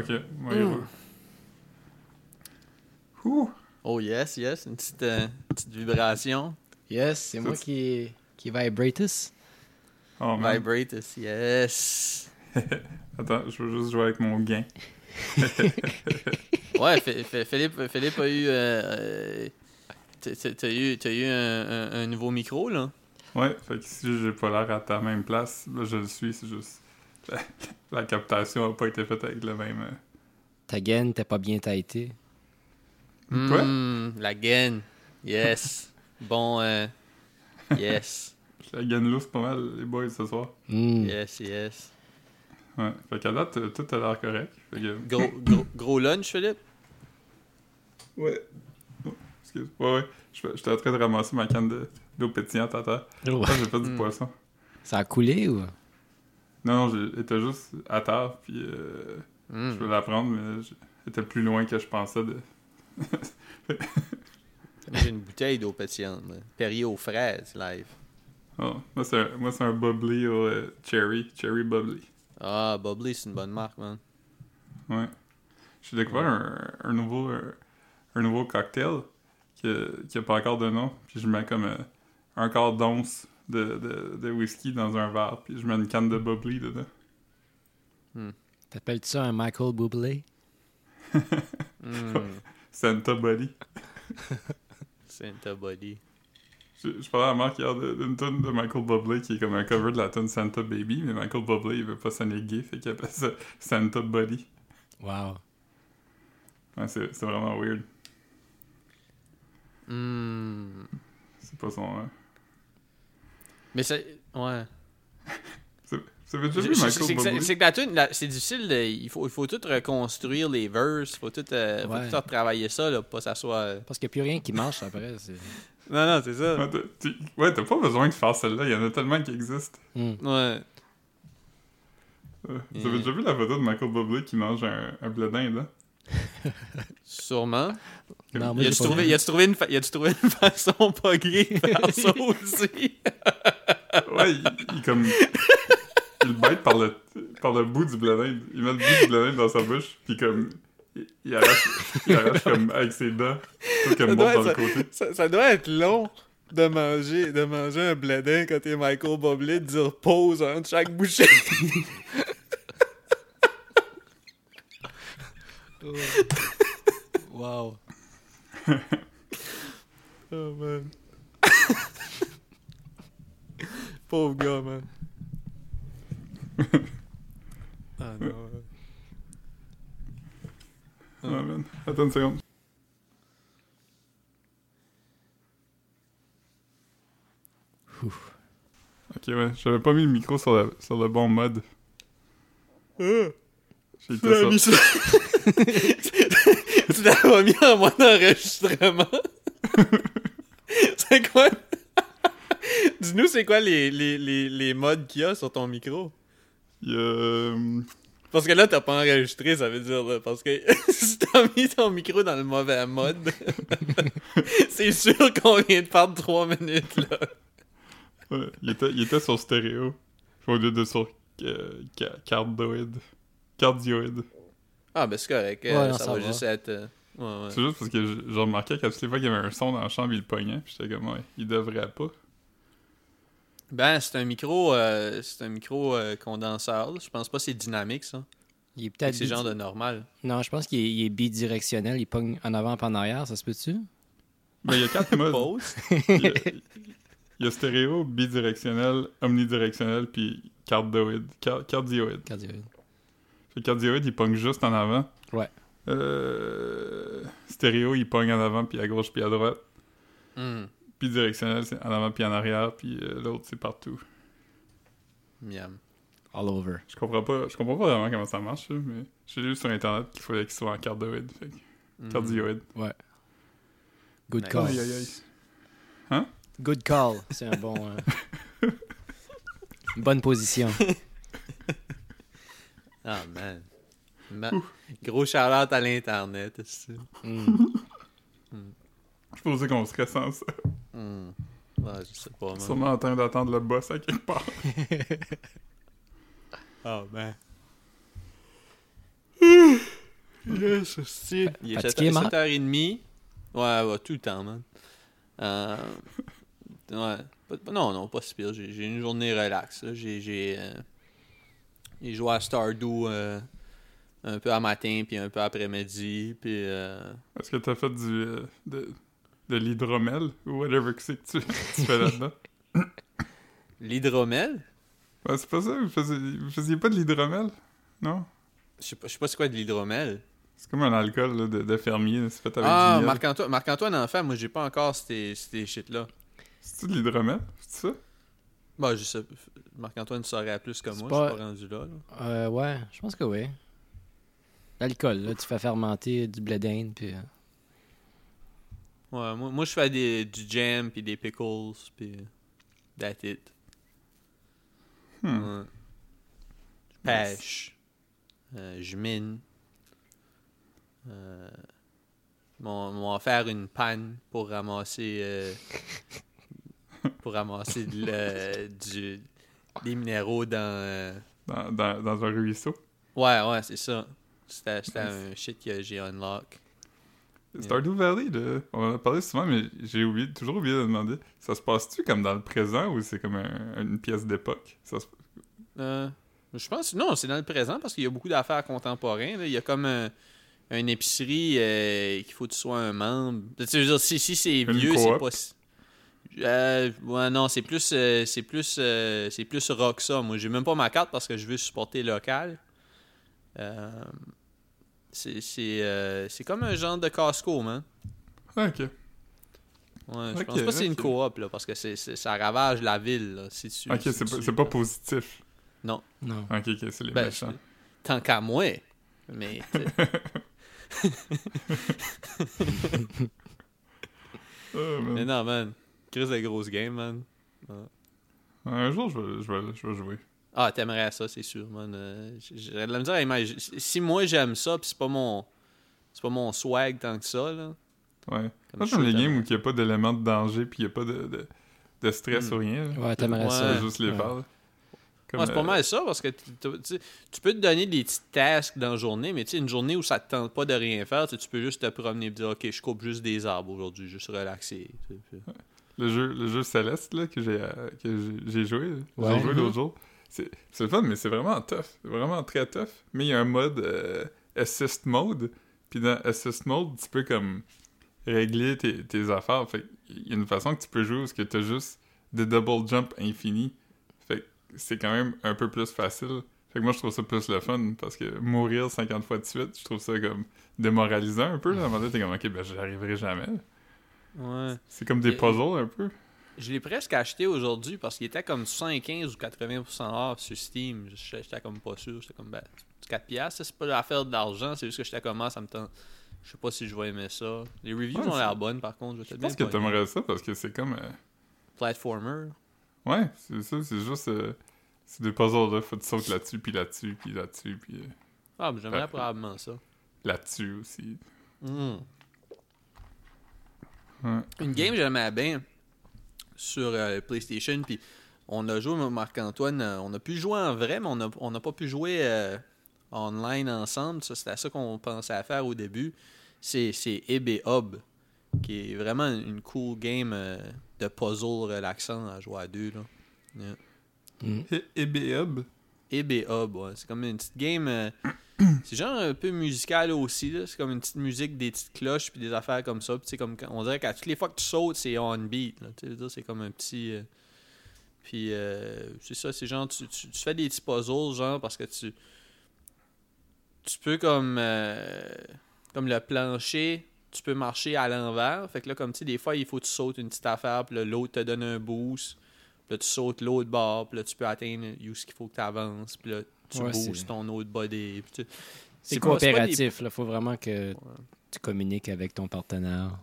ok. Moi. Ouh. Oh yes, yes, une petite, euh, petite vibration. Yes, c'est moi qui, qui vibratus. Oh, man. Yes. Attends, je veux juste jouer avec mon gain. Ouais, F- F- Philippe, Philippe a eu. euh, euh, t'as- eu, t'as eu un, un- un nouveau micro, là. Ouais, fait que si j'ai pas l'air à ta même place, là, je le suis, c'est juste. La, captation a pas été faite avec le même. euh, Ta gaine t'es pas bien taillée. Quoi? Hmm, la gaine. Yes. bon, euh, yes. La gagne lousse pas mal, les boys, ce soir. Hmm. Yes, yes. Ouais. Fait qu'à date, euh, tout a l'air correct. Que. Gros, gros, gros lunch, Philippe? Ouais. Oh, excuse. Ouais, ouais. Je- J'étais en train de ramasser ma canne de- d'eau pétillante à terre. Oh. Ah, j'ai fait du poisson. Ça a coulé ou? Non, non, j'étais juste à terre, puis euh, Hmm. je voulais la prendre, mais j'étais plus loin que je pensais de. J'ai une bouteille d'eau pétillante. Perrier aux fraises, live. Oh, moi, c'est un, moi, c'est un bubbly au euh, cherry. Cherry bubbly. Ah, Bubbly, c'est une bonne marque, man. Ouais. J'ai découvert un, un nouveau, un, un nouveau cocktail qui a, qui a pas encore de nom. Puis je mets comme euh, un quart d'once de, de, de whisky dans un verre. Puis je mets une canne de bubbly dedans. T'appelles-tu ça un Michael Bublé? Hmm. Santa Body. Santa Body. Je, je parlais à Marc hier d'une tune de Michael Bublé qui est comme un cover de la tune Santa Baby. Mais Michael Bublé, il veut pas sonner gay. Fait qu'il appelle ça Santa Body. Wow. Ouais, c'est c'est vraiment weird. Hmm. C'est pas son... hein. Mais c'est. Ouais. C'est que, c'est- difficile. de- il, faut, il faut tout reconstruire les verses. Il faut tout, euh, faut tout retravailler ça, là, pour pas que ça soit. euh, Parce qu'il n'y a plus rien qui marche après. c'est- Non, non, c'est ça. Ouais, t'as- tu- Ouais, t'as pas besoin de faire celle-là. Il y en a tellement qui existent. Hmm. Ouais. Euh, Vous Yeah. avez déjà vu la photo de Michael Bublé qui mange un, un blé d'Inde, hein? Sûrement. Non, moi, Il j'ai a-tu trouvé, trouvé une façon pas gay de faire ça aussi? Ouais, il, il comme... Il le bête par le, par le bout du d'Inde. Il met le bout du d'Inde dans sa bouche, puis comme... Il, il arrache, il arrache comme avec ses dents, tout comme doit dans le être- côté. Ça, ça doit être long de manger, de manger un bledin quand t'es Michael Bublé, de dire pause entre chaque bouchée. Wow. Oh man. Pauvre gars, man. ah non. Ouais, man. Attends une seconde. Ok, ouais. J'avais pas mis le micro sur le, sur le bon mode. J'ai été Tu l'as sur- mis tu l'as mis en mode enregistrement. c'est quoi? Dis-nous, c'est quoi les, les, les, les modes qu'il y a sur ton micro? Il y a... euh, Parce que là, t'as pas enregistré, ça veut dire, là, parce que si t'as mis ton micro dans le mauvais mode, c'est sûr qu'on vient de perdre 3 minutes, là. Ouais, il, était, il était sur stéréo. Au lieu de sur euh, ca- cardioïde. Cardioïde. Ah, ben c'est correct, Ouais, euh, non, ça, ça va va. juste être... euh, ouais, ouais. C'est juste parce que je, je remarquais qu'à toutes les fois qu'il y avait un son dans la chambre, il le pognait. Puis j'étais comme, ouais, il devrait pas. Ben, c'est un micro, euh, c'est un micro euh, condenseur, là. je pense pas que c'est dynamique, ça. Il est peut-être. C'est bidi- genre de normal. Non, je pense qu'il est, il est bidirectionnel. Il pogne en avant et en arrière. Ça se peut-tu? Mais il y a quatre modes. Pause. Il y, a, il y a stéréo, bidirectionnel, omnidirectionnel, puis cardioïde. Car- cardioïde. Cardioïde. Le cardioïde, il pogne juste en avant. Ouais. Euh, stéréo, il pogne en avant, puis à gauche, puis à droite. Hmm. Bidirectionnel, c'est en avant, puis en arrière, puis euh, l'autre, c'est partout. Miam. All over. Je comprends pas, je comprends pas vraiment comment ça marche, mais j'ai lu sur internet qu'il fallait qu'il soit en cardioïde. Fait Hmm. cardioïde. Good Nice. call. Aïe, aïe, aïe. Good call. C'est un bon. euh, Une bonne position. Ah, man. Ma- Gros shout-out à l'Internet. c'est ça. Hmm. Je pensais qu'on serait sans ça. Hmm. Ouais, je sais pas, man. Sûrement en train d'attendre le boss à quelque part. Ah, ben. Yes, aussi. Il est Fatigué, 7, Marc? 7h30. Ouais, ouais, tout le temps, man. Euh, ouais. Non, non, pas si pire. J'ai une journée relax. J'ai j'ai, euh, j'ai joué à Stardew euh, un peu à matin, puis un peu après-midi, puis... euh, Est-ce que t'as fait du. euh, de, de l'hydromel ou whatever que c'est que tu, tu fais là-dedans? L'hydromel? Ouais, c'est pas ça? Vous faisiez, vous faisiez pas de l'hydromel? Non? Je sais pas, je sais pas c'est quoi de l'hydromel. C'est comme un alcool là, de, de fermier, c'est fait avec Ah, du miel. Marc-Antoine, Marc-Antoine enfant, moi j'ai pas encore ces, ces shit-là. C'est-tu de l'hydromel? C'est ça? Bah, je sais. Marc-Antoine saurait plus que moi, pas- je suis pas rendu là. là. Euh, ouais, je pense que oui. L'alcool, là, tu fais fermenter du blé d'Inde, puis... Ouais, moi, moi je fais des, du jam, puis des pickles, puis that's it. Hmm. Ouais. Je pêche. Euh, je mine. Euh, m'ont offert une panne pour ramasser euh, pour ramasser de le- du, des minéraux dans euh, Dans, dans, dans un ruisseau? ouais ouais c'est ça c'était c'était Nice. un shit que j'ai unlock Stardew Valley, là, on en a parlé souvent, mais j'ai oublié, toujours oublié de demander. Ça se passe-tu comme dans le présent ou c'est comme un- une pièce d'époque? Se- Euh, je pense non, c'est dans le présent parce qu'il y a beaucoup d'affaires contemporaines. là. Il y a comme un- une épicerie euh, qu'il faut que tu sois un membre. Tu veux dire, si, si c'est vieux, c'est pas. si- Euh, ouais, non, c'est plus, euh, c'est plus, c'est plus rock ça. Moi, j'ai même pas ma carte parce que je veux supporter local. Euh, c'est, c'est, euh, c'est comme un genre de Costco, man. Ok. Ouais, je pense pas que c'est une coop là, parce que c'est, ça ravage la ville. Là, si tu, Ok, si c'est pas, c'est pas positif. Non. Ok, ok, c'est les Ben, méchants. Tant qu'à moi. Mais. man. mais non, man. Chris de grosse game, man. Un jour, je vais, je vais, je vais jouer. Ah, t'aimerais ça, c'est sûr, man. Euh, j- J'aurais de la misère à imaginer. Si moi j'aime ça, pis c'est pas mon. C'est pas mon swag tant que ça, là. Ouais. Comme j'aime les games où il n'y a pas d'élément de danger puis il n'y a pas de, de, de stress Hmm. ou rien. là. Ouais, t'aimerais Ouais. ça. C'est juste les Ouais. Ouais, c'est pas euh, mal ça, parce que tu, peux te donner des petites tasks dans la journée, mais tu sais, une journée où ça te tente pas de rien faire, tu peux juste te promener et dire, OK, je coupe juste des arbres aujourd'hui, juste relaxer. le jeu, le jeu Céleste là, que j'ai euh, que j'ai- j'ai joué, j'ai joué l'autre jour. C'est le fun, mais c'est vraiment tough. C'est vraiment très tough. Mais il y a un mode euh, Assist Mode. Puis dans Assist Mode, tu peux comme régler tes, tes affaires. Fait il y a une façon que tu peux jouer où tu as juste des double jump infinis. Fait c'est quand même un peu plus facile. Fait que moi, je trouve ça plus le fun parce que mourir 50 fois de suite, je trouve ça comme démoralisant un peu. Là. À un moment donné, t'es comme, ok, ben, j'y arriverai jamais. Ouais. C'est comme des puzzles un peu. Je l'ai presque acheté aujourd'hui parce qu'il était comme 75 ou 80% off sur Steam. J'étais comme pas sûr. J'étais comme, ben, 4 piastres, c'est pas l'affaire d'argent, c'est juste que j'étais comme, ah, ça me tente. Je sais pas si je vais aimer ça. Les reviews Ouais, ont l'air bonnes par contre. Je, Je pense que bien t'aimerais ça parce que c'est comme. euh, Platformer. Ouais, c'est ça, c'est juste. euh, C'est des puzzles là, faut que tu sautes là-dessus, puis là-dessus, puis là-dessus, puis euh, Ah, mais j'aimerais probablement ça. là-dessus aussi. Mm. Ouais. Une game j'aimais bien sur euh, PlayStation, puis on a joué, Marc-Antoine, euh, on a pu jouer en vrai, mais on n'a on a pas pu jouer euh, online ensemble. Ça, C'était ça qu'on pensait à faire au début. C'est c'est EB Hub, qui est vraiment une cool game euh, de puzzle relaxant à jouer à deux. Là. Yeah. Mm. EB Hub, ouais. C'est comme une petite game. c'est genre un peu musical aussi, là. C'est comme une petite musique, des petites cloches, puis des affaires comme ça. Puis, comme on dirait qu'à toutes les fois que tu sautes, c'est on beat, c'est comme un petit. euh, Puis, euh, c'est ça, c'est genre, tu, tu- fais des petits puzzles, genre, parce que tu. Tu peux comme. euh, comme le plancher, tu peux marcher à l'envers. Fait que là, comme tu des fois, il faut que tu sautes une petite affaire, puis l'autre te donne un boost. Puis là, tu sautes l'autre bord, puis là, tu peux atteindre où ce qu'il faut que tu avances, puis là, tu Ouais, ton autre body. tu- C'est des- coopératif, là. Faut vraiment que tu communiques avec ton partenaire.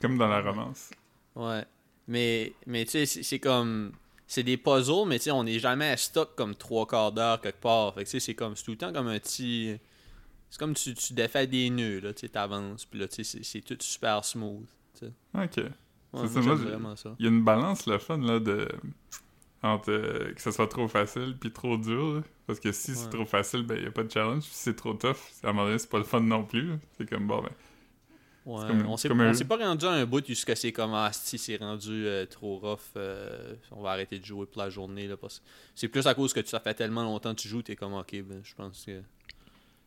comme, dans la romance. Ouais. Mais, mais tu sais, c'est comme. C'est des puzzles, mais tu sais, on n'est jamais à stock comme trois quarts d'heure quelque part. Fait que tu sais, c'est comme. C'est tout le temps comme un petit. C'est comme tu, tu défais des nœuds, là, tu sais, t'avances, puis là, tu sais, c'est- tout super smooth. Ok. Ouais, moi, ça, moi, vraiment ça. Il y a une balance, le fun, là, de. Entre euh, que ça soit trop facile puis trop dur. là. Parce que si c'est trop facile, ben y a pas de challenge. Si c'est trop tough, à un moment donné, c'est pas le fun non plus. C'est comme bon, ben. Ouais, comme- on s'est un- pas rendu à un bout jusqu'à c'est comme ah, si c'est rendu euh, trop rough, euh, on va arrêter de jouer pour la journée là parce c'est plus à cause que tu ça fait tellement longtemps que tu joues, t'es comme ok, ben je pense que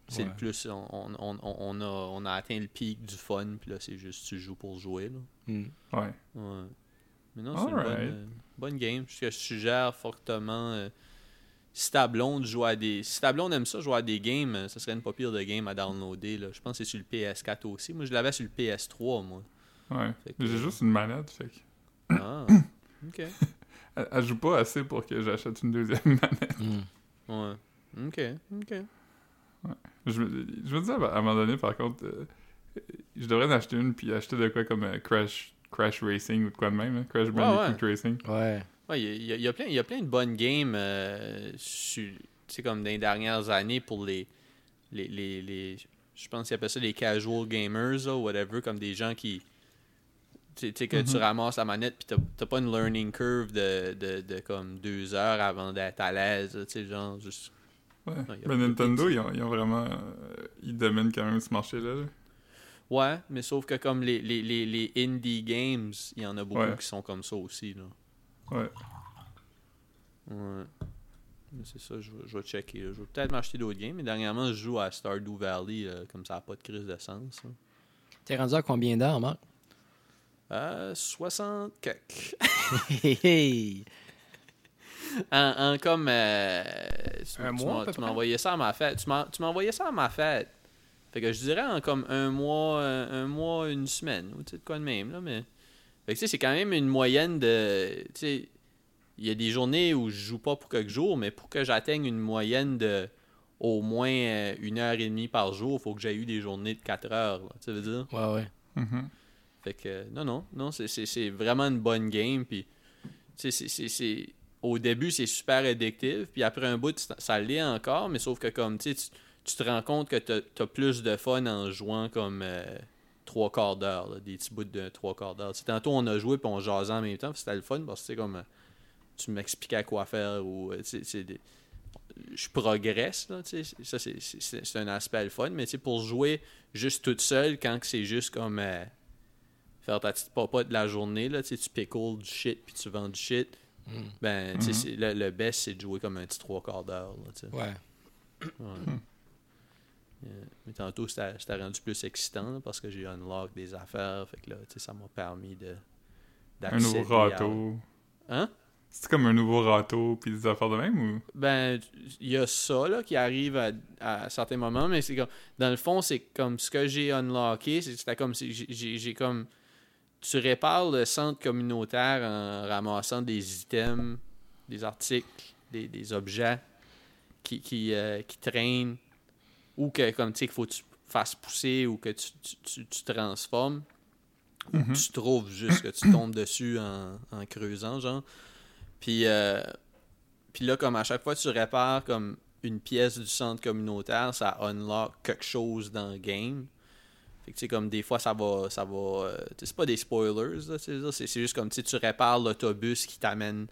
c'est Ouais. le plus on, on, a on a atteint le pic du fun puis là c'est juste tu joues pour jouer là. Hmm. Ouais. Ouais. Mais non, c'est une bonne, Alright. euh, bonne game. Je, je suggère fortement. euh, si ta blonde joue à des. Si ta blonde aime ça, jouer à des games, euh, ça serait une pas pire de game à downloader. Là. Je pense que c'est sur le PS4 aussi. Moi, je l'avais sur le PS3, moi. Ouais. Que- J'ai juste une manette, fait que. Ah, ok. Elle, elle joue pas assez pour que j'achète une deuxième manette. Hmm. Ouais. Ok, ok. Je me, je me disais à un moment donné, par contre, euh, je devrais en acheter une puis acheter de quoi comme euh, Crash, Crash Racing ou de quoi de même. hein? Crash Bandicoot Racing. Ouais. Ouais, il y a- il y, a- il y a plein- il y a plein de bonnes games, euh, sur- tu sais, comme dans les dernières années pour les. les, les, les- je pense qu'ils appellent ça les casual gamers, là, ou whatever, comme des gens qui. Tu sais- que tu Mhm. ramasses la manette, puis t'as- pas une learning curve de, de, de comme deux heures avant d'être à l'aise, tu sais, genre, juste. Ouais. De Nintendo, ils ont, ils ont vraiment. euh, ils dominent quand même ce marché-là. là. Ouais, mais sauf que comme les, les, les, les indie games, il y en a beaucoup Ouais. qui sont comme ça aussi, là. Ouais. Ouais. Mais C'est ça, je vais, je vais checker. là. Je vais peut-être m'acheter d'autres games, mais dernièrement, je joue à Stardew Valley, euh, comme ça n'a pas de crise de sens. là. T'es rendu à combien d'heures, Marc? Euh, 60 quelques. Hey, hey. En, en comme. euh, tu Un tu mois, m'as- à peu Tu envoyé ça à ma fête. Tu m'as tu m'as envoyé ça à ma fête. Fait que je dirais en comme un mois, euh, un mois, une semaine, ou tu sais, de quoi de même, là, mais. Fait que tu sais, c'est quand même une moyenne de. Tu sais, il y a des journées où je joue pas pour quelques jours, mais pour que j'atteigne une moyenne de au moins euh, une heure et demie par jour, faut que j'aie eu des journées de 4 heures, là, tu veux dire? Ouais, ouais. Mhm. Fait que, non, non, non, c'est- c'est c'est vraiment une bonne game. Puis, tu sais, c'est- c'est- c'est- au début, c'est super addictif. Puis après un bout, ça- ça l'est encore. Mais sauf que, comme, tu sais, tu tu te rends compte que t'as as plus de fun en jouant comme euh, trois quarts d'heure, là, des petits bouts de trois quarts d'heure. Tu Tantôt, on a joué puis on jasait en même temps. C'était le fun parce que, tu comme, euh, tu m'expliquais quoi faire ou, euh, tu des- je progresse, là, tu sais. Ça, c'est- c'est c'est- c'est un aspect le fun. Mais, tu pour jouer juste toute seule, quand que c'est juste comme... euh, faire ta petite papa de la journée, là, tu tu pickles du shit puis tu vends du shit, Hmm. ben, tu Mhm. c'est- le, le best, c'est de jouer comme un petit trois quarts d'heure, tu. Ouais. Ouais. Euh, mais tantôt, c'était rendu plus excitant, là, parce que j'ai unlock des affaires, fait que là, tu sais, ça m'a permis de Un nouveau à- râteau. Hein? C'est comme un nouveau râteau puis des affaires de même ou? Ben, il y a ça là, qui arrive à, à certains moments, mais c'est comme. Dans le fond, c'est comme ce que j'ai unlocké, c'est- c'était comme si j'ai- comme. Tu répares le centre communautaire en ramassant des items, des articles, des, des objets qui, qui, euh, qui traînent ou que, comme tu sais, qu'il faut que tu fasses pousser ou que tu, tu, tu- tu transformes. Ou Mhm. que tu trouves juste que tu tombes dessus en, en creusant, genre. Puis, euh, puis là, comme à chaque fois que tu répares comme une pièce du centre communautaire, ça unlock quelque chose dans le game. Fait que tu sais, comme des fois, ça va. Ça va euh, c'est pas des spoilers, c'est juste comme tu répares l'autobus qui t'amène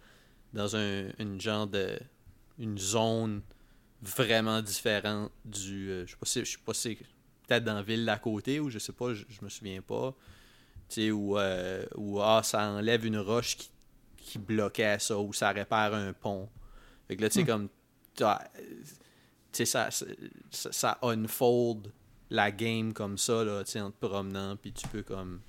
dans un une genre de. une zone vraiment différente du. euh, je sais pas si. Je sais pas si. Peut-être dans la ville d'à côté, ou je sais pas, je, je me souviens pas. Tu sais, où, euh, où ah, ça enlève une roche qui, qui bloquait ça, ou ça répare un pont. Fait que là, tu sais, comme. t'as- Tu sais, ça, ça, ça unfold la game comme ça, là, tu sais, en te promenant, puis tu peux comme.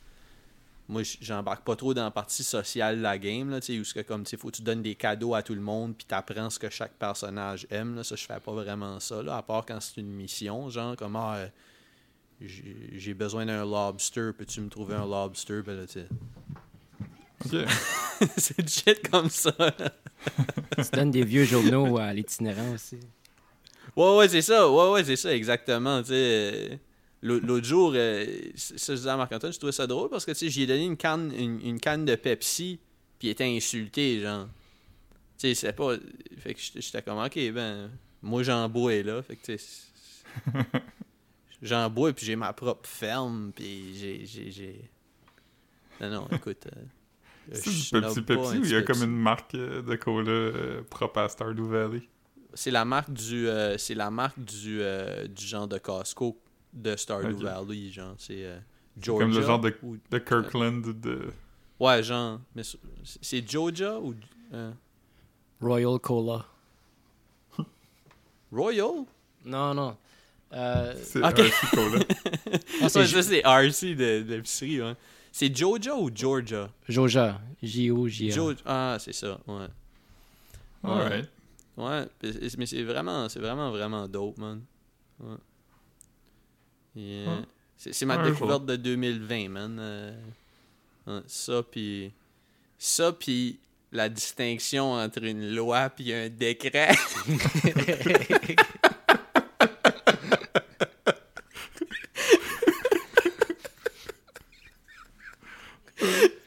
Moi, j'embarque pas trop dans la partie sociale de la game, là, tu sais, où ce que, comme, tu sais, faut que tu donnes des cadeaux à tout le monde, puis t'apprends ce que chaque personnage aime, là. Ça, je fais pas vraiment ça, là, à part quand c'est une mission, genre, comme, ah, euh, j'ai besoin d'un lobster, peux-tu me trouver un lobster? Ben là, tu c'est du shit comme ça. tu donnes des vieux journaux à l'itinérant aussi. Ouais, ouais, c'est ça. Ouais, ouais, c'est ça, exactement. Tu sais, l'autre jour, euh, ça, je disais à Marc-Antoine, je trouvais ça drôle parce que, tu sais, j'ai donné une canne, une, une canne de Pepsi, puis il était insulté, genre. Tu sais, c'est pas. Fait que j'étais comme, ok, ben, moi j'en bois, là. Fait que, tu sais, j'en bois, puis j'ai ma propre ferme, puis j'ai. Non, non, écoute. euh, C'est du Pepsi Pepsi ou il y a comme une marque euh, de cola euh, propre à Stardew Valley? C'est la marque du euh, c'est la marque du euh, du genre de Costco de Stardew Ok. Valley genre c'est euh, comme Georgia le genre de- ou- De Kirkland de... ouais genre mais c'est- Georgia ou euh, Royal Cola. Royal? Non, non. Euh, C'est. RC Cola. ah, c'est ça c'est RC de de l'épicerie ouais. c'est Georgia ou Georgia? Joja. J-O-J-A. Georgia ah c'est ça ouais Alright. Ouais, mais c'est- mais c'est vraiment, c'est vraiment, vraiment dope, man. Ouais. Et, euh, Ouais. C'est ma Un découverte de 2020, man. Euh, ouais, ça, puis... Ça, puis la distinction entre une loi puis un décret.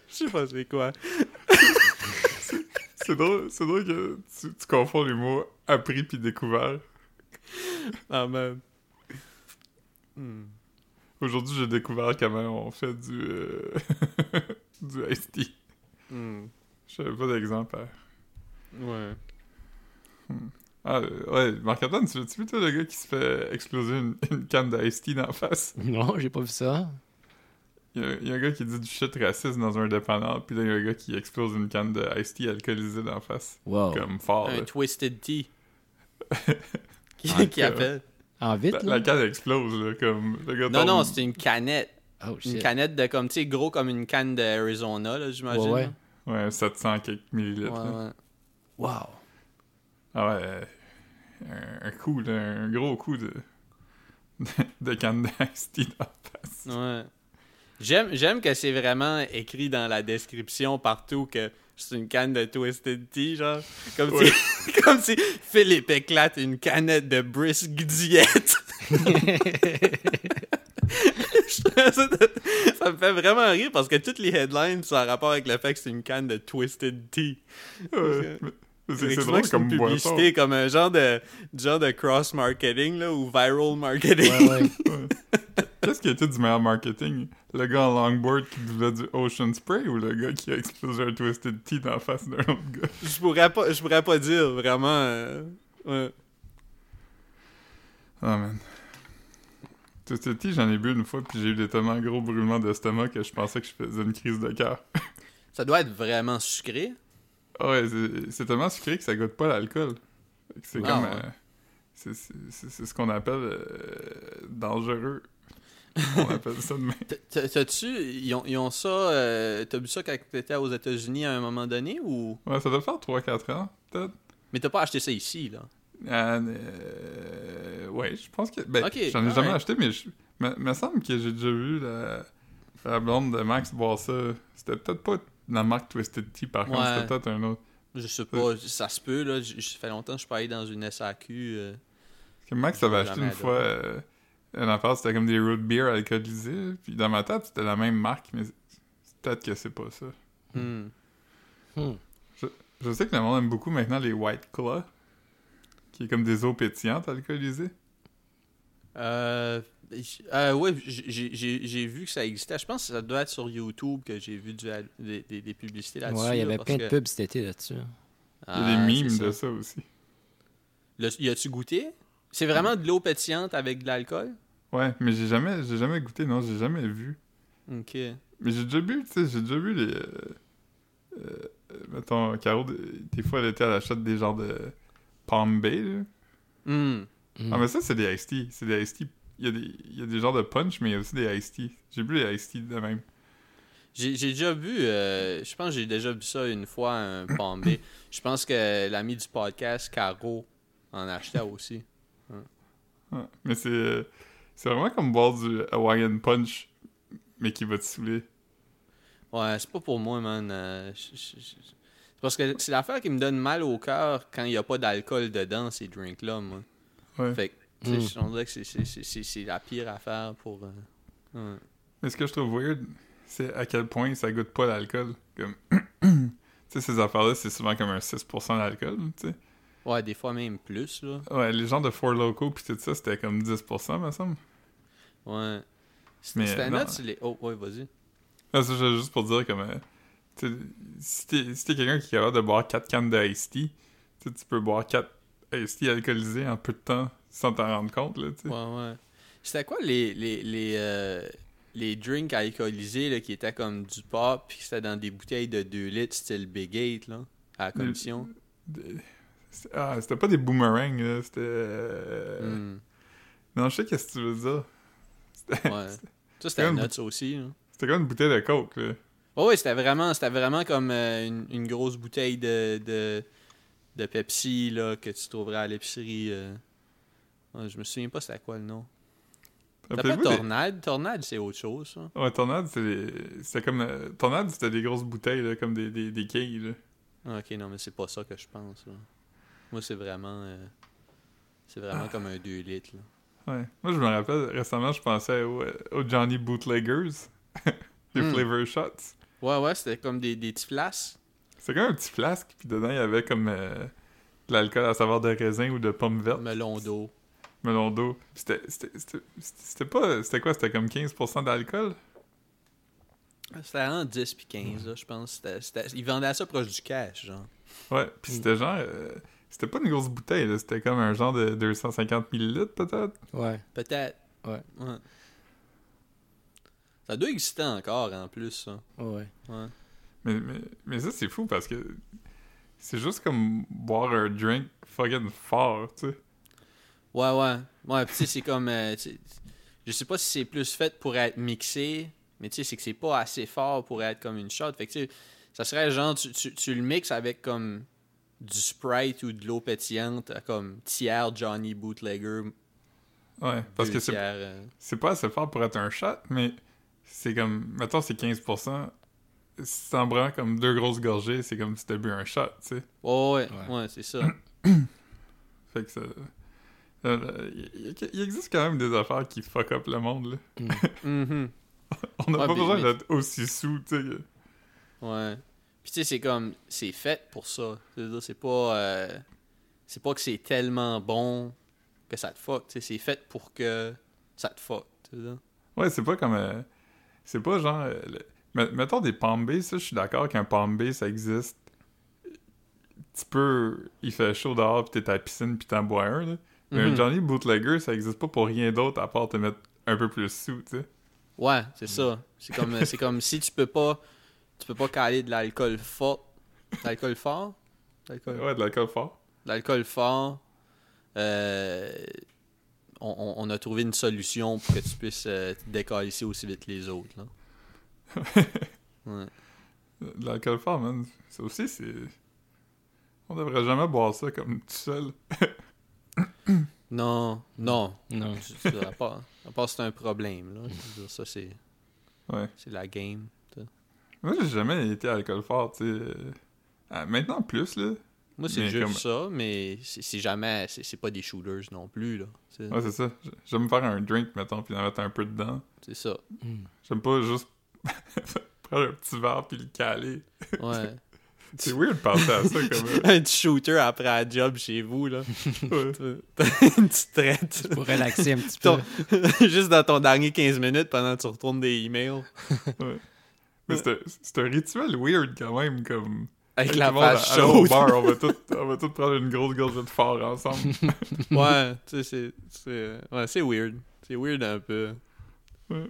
Je sais pas c'est quoi. C'est drôle, drôle que tu, tu confonds les mots appris puis découvert. Ah, man. Hmm. Aujourd'hui, j'ai découvert comment on fait du... euh, du iced tea. Hmm. Je savais pas d'exemple. Ouais. Ah, euh, ouais, Marc-Antoine, tu tu vu, toi, le gars qui se fait exploser une, une canne d'iced tea dans la face? Non, j'ai pas vu ça. Il y, a, il y a un gars qui dit du shit raciste dans un dépanneur, puis là, il y a un gars qui explose une canne de tea alcoolisée dans la face. Wow. Comme fort, Un là. Twisted Tea. qui, qui appelle? En vite, La, canne explose, là, comme... Le gars Non, tombe- non, c'était une canette. Oh, Une canette de comme, tu sais, gros comme une canne d'Arizona, là, j'imagine. Ouais, ouais. Ouais, 700 quelques millilitres. Ouais, ouais. Wow. Ah ouais, un, un coup, là, un gros coup de... de canne face. Ouais. J'aime, j'aime que c'est vraiment écrit dans la description partout que c'est une canne de Twisted Tea, genre. Comme, si, comme si Philippe éclate une canette de Brisk trouve ça, me fait vraiment rire parce que toutes les headlines sont en rapport avec le fait que c'est une canne de Twisted Tea. Ouais, c'est drôle que une comme boisson. publicité, comme un genre de, genre de cross-marketing là, ou viral marketing. Ouais, ouais. Qu'est-ce qui a été du meilleur marketing? Le gars en longboard qui buvait du Ocean Spray ou le gars qui a explosé un Twisted Tea dans la face d'un autre gars? Je pourrais pas, je pourrais pas dire vraiment. euh, ouais. Ah, man. Twisted Tea, j'en ai bu une fois, puis j'ai eu des tellement gros brûlements d'estomac que je pensais que je faisais une crise de cœur. Ça doit être vraiment sucré. Ah ouais, c'est- tellement sucré que ça goûte pas l'alcool. C'est Ah, comme... ouais. euh, c'est- c'est c'est- c'est ce qu'on appelle euh, dangereux. On appelle ça de même. T'as-tu. Ils ont, ils ont ça. euh, T'as bu ça quand t'étais aux États-Unis à un moment donné ou? Ouais, ça doit faire 3-4 ans, peut-être. Mais t'as pas acheté ça ici, là? Ah, euh, ouais, je pense que. Ben, j'en ai jamais alright. acheté, mais je, me, me semble que j'ai déjà vu la, la blonde de Max boire ça. C'était peut-être pas la marque Twisted Tea, par contre, c'était peut-être un autre. Je sais pas, ça se peut, là. Ça fait longtemps que je suis pas allé dans une SAQ. euh. Parce que Max avait acheté jamais une fois euh, une affaire, c'était comme des root beer alcoolisés. Puis dans ma tête, c'était la même marque, mais c'est- peut-être que c'est pas ça. Hmm. Hmm. Je sais que le monde aime beaucoup maintenant les White Claw, qui est comme des eaux pétillantes alcoolisées. Euh. euh, ouais, j- j'ai- vu que ça existait. Je pense que ça doit être sur YouTube que j'ai vu du- des, des- des publicités là-dessus. Ouais, il y avait plein de pubs cet été là-dessus. Il y a Ah, des memes c'est de ça. ça aussi. Le- y a-tu goûté? C'est vraiment de l'eau pétillante avec de l'alcool? Ouais, mais j'ai jamais, j'ai jamais goûté, non, j'ai jamais vu. Ok. Mais j'ai déjà bu, tu sais, j'ai déjà vu les. Euh, euh, mettons, Caro, des, des fois, elle était à l'achat des genres de Palm Bay, là. Hmm. Hmm. Ah, mais ça, c'est des iced tea. C'est des iced tea. Il y, a des, il y a des genres de punch, mais il y a aussi des iced tea. J'ai bu les iced tea de même. J'ai j'ai déjà vu, euh, je pense que j'ai déjà vu ça une fois, un Bombay. Je pense que l'ami du podcast, Caro, en achetait aussi. Ouais. Mais c'est. Euh, C'est vraiment comme boire du Hawaiian Punch, mais qui va te saouler. Ouais, c'est pas pour moi, man. euh, c'est parce que c'est l'affaire qui me donne mal au cœur quand il n'y a pas d'alcool dedans, ces drinks-là, moi. Ouais. Fait que, tu sais, Mm. on dirait que c'est- c'est- c'est c'est- c'est la pire affaire pour... euh, ouais. Mais ce que je trouve weird, c'est à quel point ça goûte pas l'alcool. Comme. tu sais, ces affaires-là, c'est souvent comme un 6% d'alcool, tu sais. Ouais, des fois même plus, là. Ouais, les gens de Four Loco pis tout ça, c'était comme 10%, me semble. Ouais. Mais, C'était non. note sur les... Oh, ouais, vas-y. Ah, ça, c'est juste pour dire comme. euh, tu si t'es si t'es quelqu'un qui est capable de boire 4 cannes de iced tea, tu tu peux boire 4 iced tea alcoolisés en peu de temps sans t'en rendre compte, là, tu sais. Ouais, ouais. C'était quoi les, les, les, euh, les drinks alcoolisés là, qui étaient comme du pop puis qui c'était dans des bouteilles de 2 litres style Big 8 là, à la commission? Ah, c'était pas des boomerangs, là, c'était... euh, Hmm, Non, je sais qu'est-ce que tu veux dire. C'était ouais. Ça, c'était nuts aussi. Là. c'était comme une bouteille de coke, là. Oh, oui, c'était vraiment, c'était vraiment comme euh, une, une grosse bouteille de, de, de Pepsi là, que tu trouverais à l'épicerie. euh. Je me souviens pas c'était quoi le nom. T'as pas Rappelez-vous des- Tornade? Tornade, c'est autre chose, ça. Ouais, Tornade, c'était des- c'était comme... euh, Tornade, c'était des grosses bouteilles, là, comme des, des, des quilles, là. Ah, ok, non, mais c'est pas ça que je pense. là. Moi, c'est vraiment. euh, c'est vraiment comme un 2 litres. Là. Ouais. Moi, je me rappelle, récemment, je pensais au, euh, au Johnny Bootleggers. les Hmm. Flavor Shots. Ouais, ouais, c'était comme des, des petits flasques. C'était comme un petit flasque, puis dedans, il y avait comme euh, de l'alcool à saveur de raisin ou de pomme verte. Melon d'eau. Melon d'eau. C'était c'était- c'était- c'était pas... C'était quoi? C'était comme 15% d'alcool? C'était en 10 puis 15, là, je pense. C'était- ils vendaient ça proche du cash, genre. Ouais, puis Mm. c'était genre... euh, c'était pas une grosse bouteille, là. C'était comme un genre de 250 millilitres, peut-être? Ouais. Peut-être. Ouais. Ouais. Ça doit exister encore, en plus, ça. Ouais. Ouais. Mais, mais, mais ça, c'est fou, parce que... C'est juste comme boire un drink fucking fort, tu sais. Ouais, ouais. Ouais, pis tu sais, c'est comme. euh, je sais pas si c'est plus fait pour être mixé, mais tu sais, c'est que c'est pas assez fort pour être comme une shot. Fait que tu sais, ça serait genre, tu, tu, tu le mixes avec comme du Sprite ou de l'eau pétillante, à comme tiers Johnny Bootlegger, Ouais, parce que c'est euh, c'est pas assez fort pour être un shot, mais c'est comme, mettons, c'est 15%. Sans bras, comme deux grosses gorgées, c'est comme si t'as bu un shot, tu sais. Ouais, ouais, Ouais. ouais, c'est ça. Fait que ça. euh, Il existe quand même des affaires qui fuck up le monde, là. Mhm. On n'a Ouais, pas mais- besoin mais- d'être aussi sous, tu sais. Ouais. Puis tu sais, c'est comme, c'est fait pour ça. C'est pas, euh, c'est pas que c'est tellement bon que ça te fuck. C'est fait pour que ça te fuck. Ouais, c'est pas comme. euh, c'est pas genre. euh, le- met- mettons des Palm Bay, ça, je suis d'accord qu'un Palm Bay, ça existe. Tu peux. Il fait chaud dehors, pis t'es à la piscine, pis t'en bois un, là. Mais un Mhm. Johnny Bootlegger, ça existe pas pour rien d'autre à part te mettre un peu plus sous, tu sais. Ouais, c'est ça. C'est comme, c'est comme si tu peux pas, tu peux pas caler de l'alcool fort, de l'alcool fort? Ouais, de l'alcool fort. De l'alcool fort. Euh, on, a trouvé une solution pour que tu puisses euh, te décalisser aussi vite que les autres. Là. Ouais. De l'alcool fort, man. Ça aussi, c'est. On devrait jamais boire ça comme tout seul. Non, non. Non. À part, à part c'est un problème. Là. Je veux dire, ça, c'est, Ouais. c'est la game. Moi, j'ai jamais été à l'alcool fort, tu sais. euh, ah, maintenant, plus, là. Moi, c'est juste comme- ça, mais c'est, jamais. C'est, c'est pas des shooters non plus. Là. C'est, Ouais, c'est ça. J'aime me faire un drink, mettons, puis en mettre un peu dedans. c'est ça. Hmm. J'aime pas juste prendre un petit verre puis le caler. Ouais. C'est weird de penser à ça comme. euh, un petit shooter après la job chez vous. là. ouais. Une petite traite. Pour relaxer un petit peu. Ton- Juste dans ton dernier 15 minutes pendant que tu retournes des emails. Mais c'est un- rituel weird quand même, comme. Avec la face chaude. on va tout, on va tout prendre une grosse gorgée de fort ensemble. ouais, tu sais, c'est. Ouais, c'est weird. C'est weird un peu. Ouais.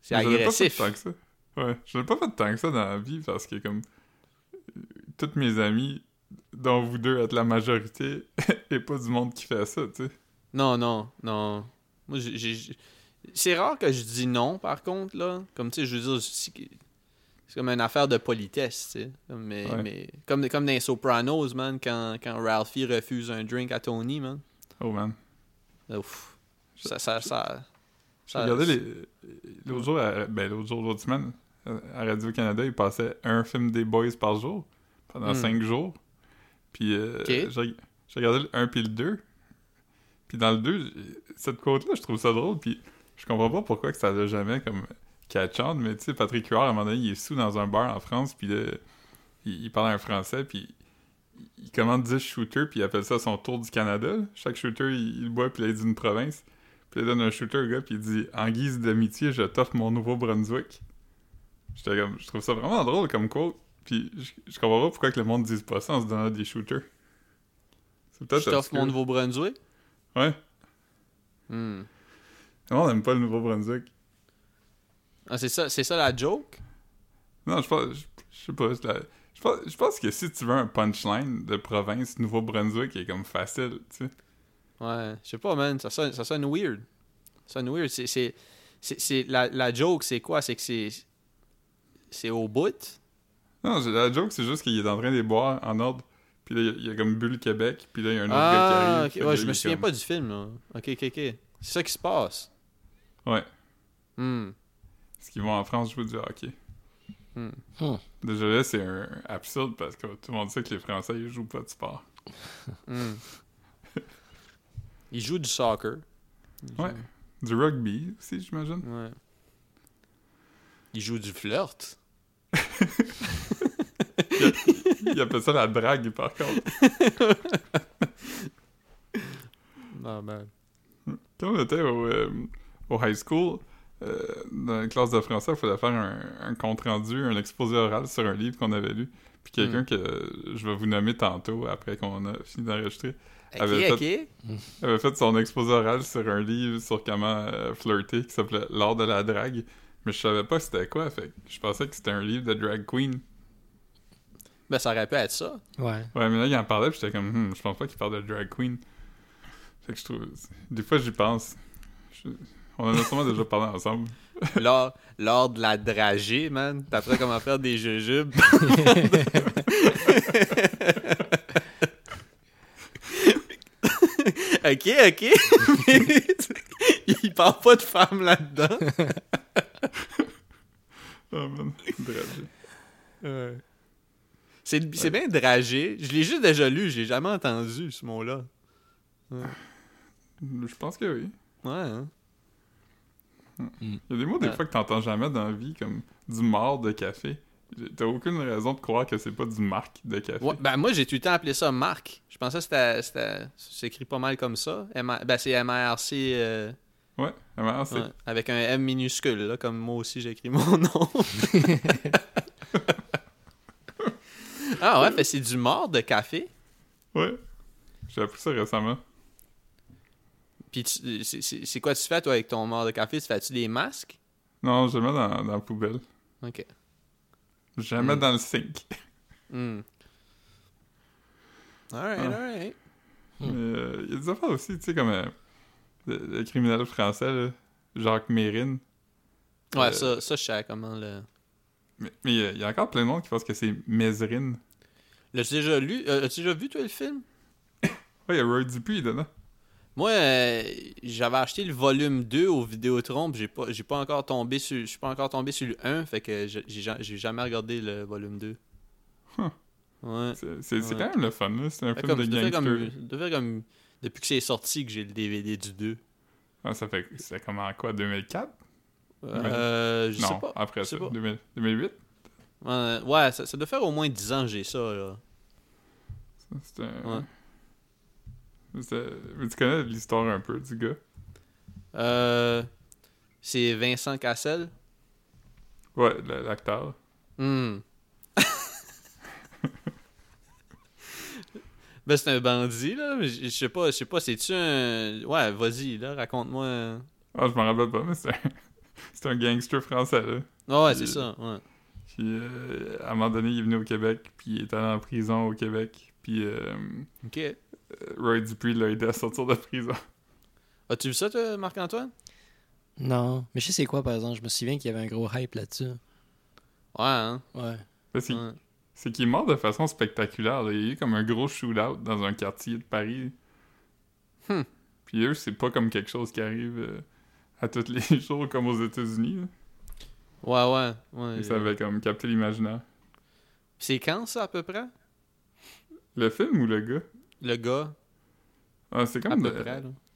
C'est ai pas agressif. fait tant que ça. Ouais, je n'ai pas fait tant que ça dans la vie parce que comme toutes mes amis, dont vous deux êtes la majorité, et pas du monde qui fait ça, tu sais. Non, non, non. Moi, j'ai. C'est rare que je dis non, par contre, là. Comme, tu sais, je veux dire, c'est comme une affaire de politesse, tu sais. Comme, Mais, Ouais. mais- comme, comme dans les Sopranos, man, quand, quand Ralphie refuse un drink à Tony, man. Oh man. Ouf. Ça, ça, ça. J'ai regardé les. L'autre jour, à- ben l'autre jour, l'autre semaine, à Radio-Canada, ils passaient un film des Boys par jour pendant Hmm. cinq jours. Puis euh, j'ai j'ai regardé le 1 puis le 2. Puis dans le 2, cette quote-là, je trouve ça drôle. Puis je comprends pas pourquoi que ça l'a jamais comme catch on, mais tu sais, Patrick Huard, à un moment donné, il est sous dans un bar en France, puis là, il, il parle un français, puis il, commande 10 shooters, puis il appelle ça son tour du Canada. Chaque shooter, il, le boit, puis là, il dit une province. Puis il donne un shooter au gars, puis il dit En guise d'amitié, je t'offre mon Nouveau-Brunswick. J'étais comme, je trouve ça vraiment drôle comme quote. Puis je, je comprends pas pourquoi que le monde dise pas ça en se donnant des shooters. C'est Je peut-être t'offre obscur. mon Nouveau-Brunswick? Ouais. Hmm. Le monde aime pas le Nouveau-Brunswick. Ah, c'est ça, c'est ça la joke? Non, je pense, je, je sais pas. la- je pense, je pense que si tu veux un punchline de province, Nouveau-Brunswick est comme facile, tu sais. Ouais, je sais pas, man. Ça sonne, ça sonne weird. Ça sonne weird. C'est, c'est, c'est, c'est- la, la joke, c'est quoi? C'est que c'est. C'est au bout? Non, la joke, c'est juste qu'il est en train de les boire en ordre. Puis là, il y a- il y, a comme Bulle Québec. Puis là, il y a un autre Ah, gars qui ok. arrive. Ouais, je me souviens comme- pas du film, là. Ok, ok, ok. C'est ça qui se passe. Ouais. Hmm. Parce qu'ils vont en France jouer du hockey. Hmm. Hmm. Déjà là, c'est un absurde parce que tout le monde sait que les Français, ils jouent pas de sport. Hmm. Il joue du soccer. Il Ouais. Du rugby aussi, j'imagine. ouais. Il joue du flirt. Ils appellent ça la drague, par contre. Ah, ben. Quand on était au, euh, au high school, euh, dans la classe de français, il fallait faire un, un compte-rendu, un exposé oral sur un livre qu'on avait lu. Puis quelqu'un Hmm. que je vais vous nommer tantôt, après qu'on a fini d'enregistrer, Ok, Avait ok. avait fait son exposé oral sur un livre sur comment euh, flirter qui s'appelait L'art de la drague. Mais je savais pas c'était quoi, fait que je pensais que c'était un livre de drag queen. Ben, ça aurait pu être ça. Ouais. Ouais, mais là, il en parlait, puis j'étais comme, Hmm, je pense pas qu'il parle de drag queen. Fait que je trouve. Des fois, j'y pense. Je- On en a sûrement déjà parlé ensemble. L'art, l'art de la dragée, man. T'apprends comment faire des jujubes. ok, ok. Mais Il parle pas de femmes là-dedans. Oh man, dragé. C'est, c'est bien dragé. Je l'ai juste déjà lu, j'ai jamais entendu ce mot-là. Je pense que oui. Ouais, hein. Il y a des mots, des Ouais. fois, que t'entends jamais dans la vie, comme du mort de café. T'as aucune raison de croire que c'est pas du marque de café. Ouais, ben moi j'ai tout le temps appelé ça Marc. Je pensais que c'était, c'était c'est écrit pas mal comme ça. M- ben c'est M-A-R-C euh, Ouais, c'est. ouais, avec un M minuscule là, comme moi aussi j'ai écrit mon nom. ah ouais, fait c'est du mort de café. Ouais. J'ai appris ça récemment. Puis tu- c'est, quoi tu fais toi avec ton mort de café? Tu fais-tu des masques? Non, je le mets dans, dans la poubelle. Ok. Je le mets Hmm. dans le sink. Hmm. Alright, Ah. alright. Mais euh, il y a des affaires aussi, tu sais, comme euh, le, le criminel français, là, Jacques Mérine. Ouais, Euh, ça, ça je sais comment le. Mais il y, a- encore plein de monde qui pense que c'est Mézerine. L'as-tu déjà lu euh, As-tu déjà vu toi le film? Ouais, il y a Roy Dupuis dedans. Moi, euh, j'avais acheté le volume 2 au Vidéotron, puis j'ai pas, j'ai pas encore tombé sur, je suis pas encore tombé sur le 1, fait que j'ai, j'ai jamais regardé le volume 2. Huh. Ouais. C'est c'est- c'est Ouais. quand même le fun, là. C'est un Fait film comme, de ça gangster. comme, ça fait comme- depuis que c'est sorti que j'ai le DVD du 2. Ah, ça fait... C'est comme en quoi, 2004? Euh, je non, sais pas. après je sais ça, pas. 2000 2008? Ouais, ouais, ça, ça doit faire au moins 10 ans que j'ai ça, là. C'était... un- Ouais. Mais tu connais l'histoire un peu du gars? Euh, c'est Vincent Cassel. Ouais, l'acteur. Hmm. ben, c'est un bandit, là. mais Je sais pas, je sais pas, c'est-tu un... Ouais, vas-y, là, raconte-moi... Ah, je m'en rappelle pas, mais c'est un... c'est un gangster français, là. Ah ouais, c'est Il- ça, ouais. Puis, euh, à un moment donné, il est venu au Québec, puis il est allé en prison au Québec. Puis, euh, Ok. Euh, Roy Dupuis l'a aidé à sortir de prison. As-tu vu ça, toi, Marc-Antoine? Non. Mais je sais c'est quoi, par exemple. Je me souviens qu'il y avait un gros hype là-dessus. Ouais, hein? Ouais. C'est Ouais. c'est qu'il est mort de façon spectaculaire. là. Il y a eu comme un gros shootout dans un quartier de Paris. Hmm. Puis eux, c'est pas comme quelque chose qui arrive euh, à tous les jours comme aux États-Unis. Ouais, ouais. ouais. Et ça avait comme capté l'imaginaire. C'est quand, ça, à peu près? Le film ou le gars? Le gars, Ah, c'est comme, de-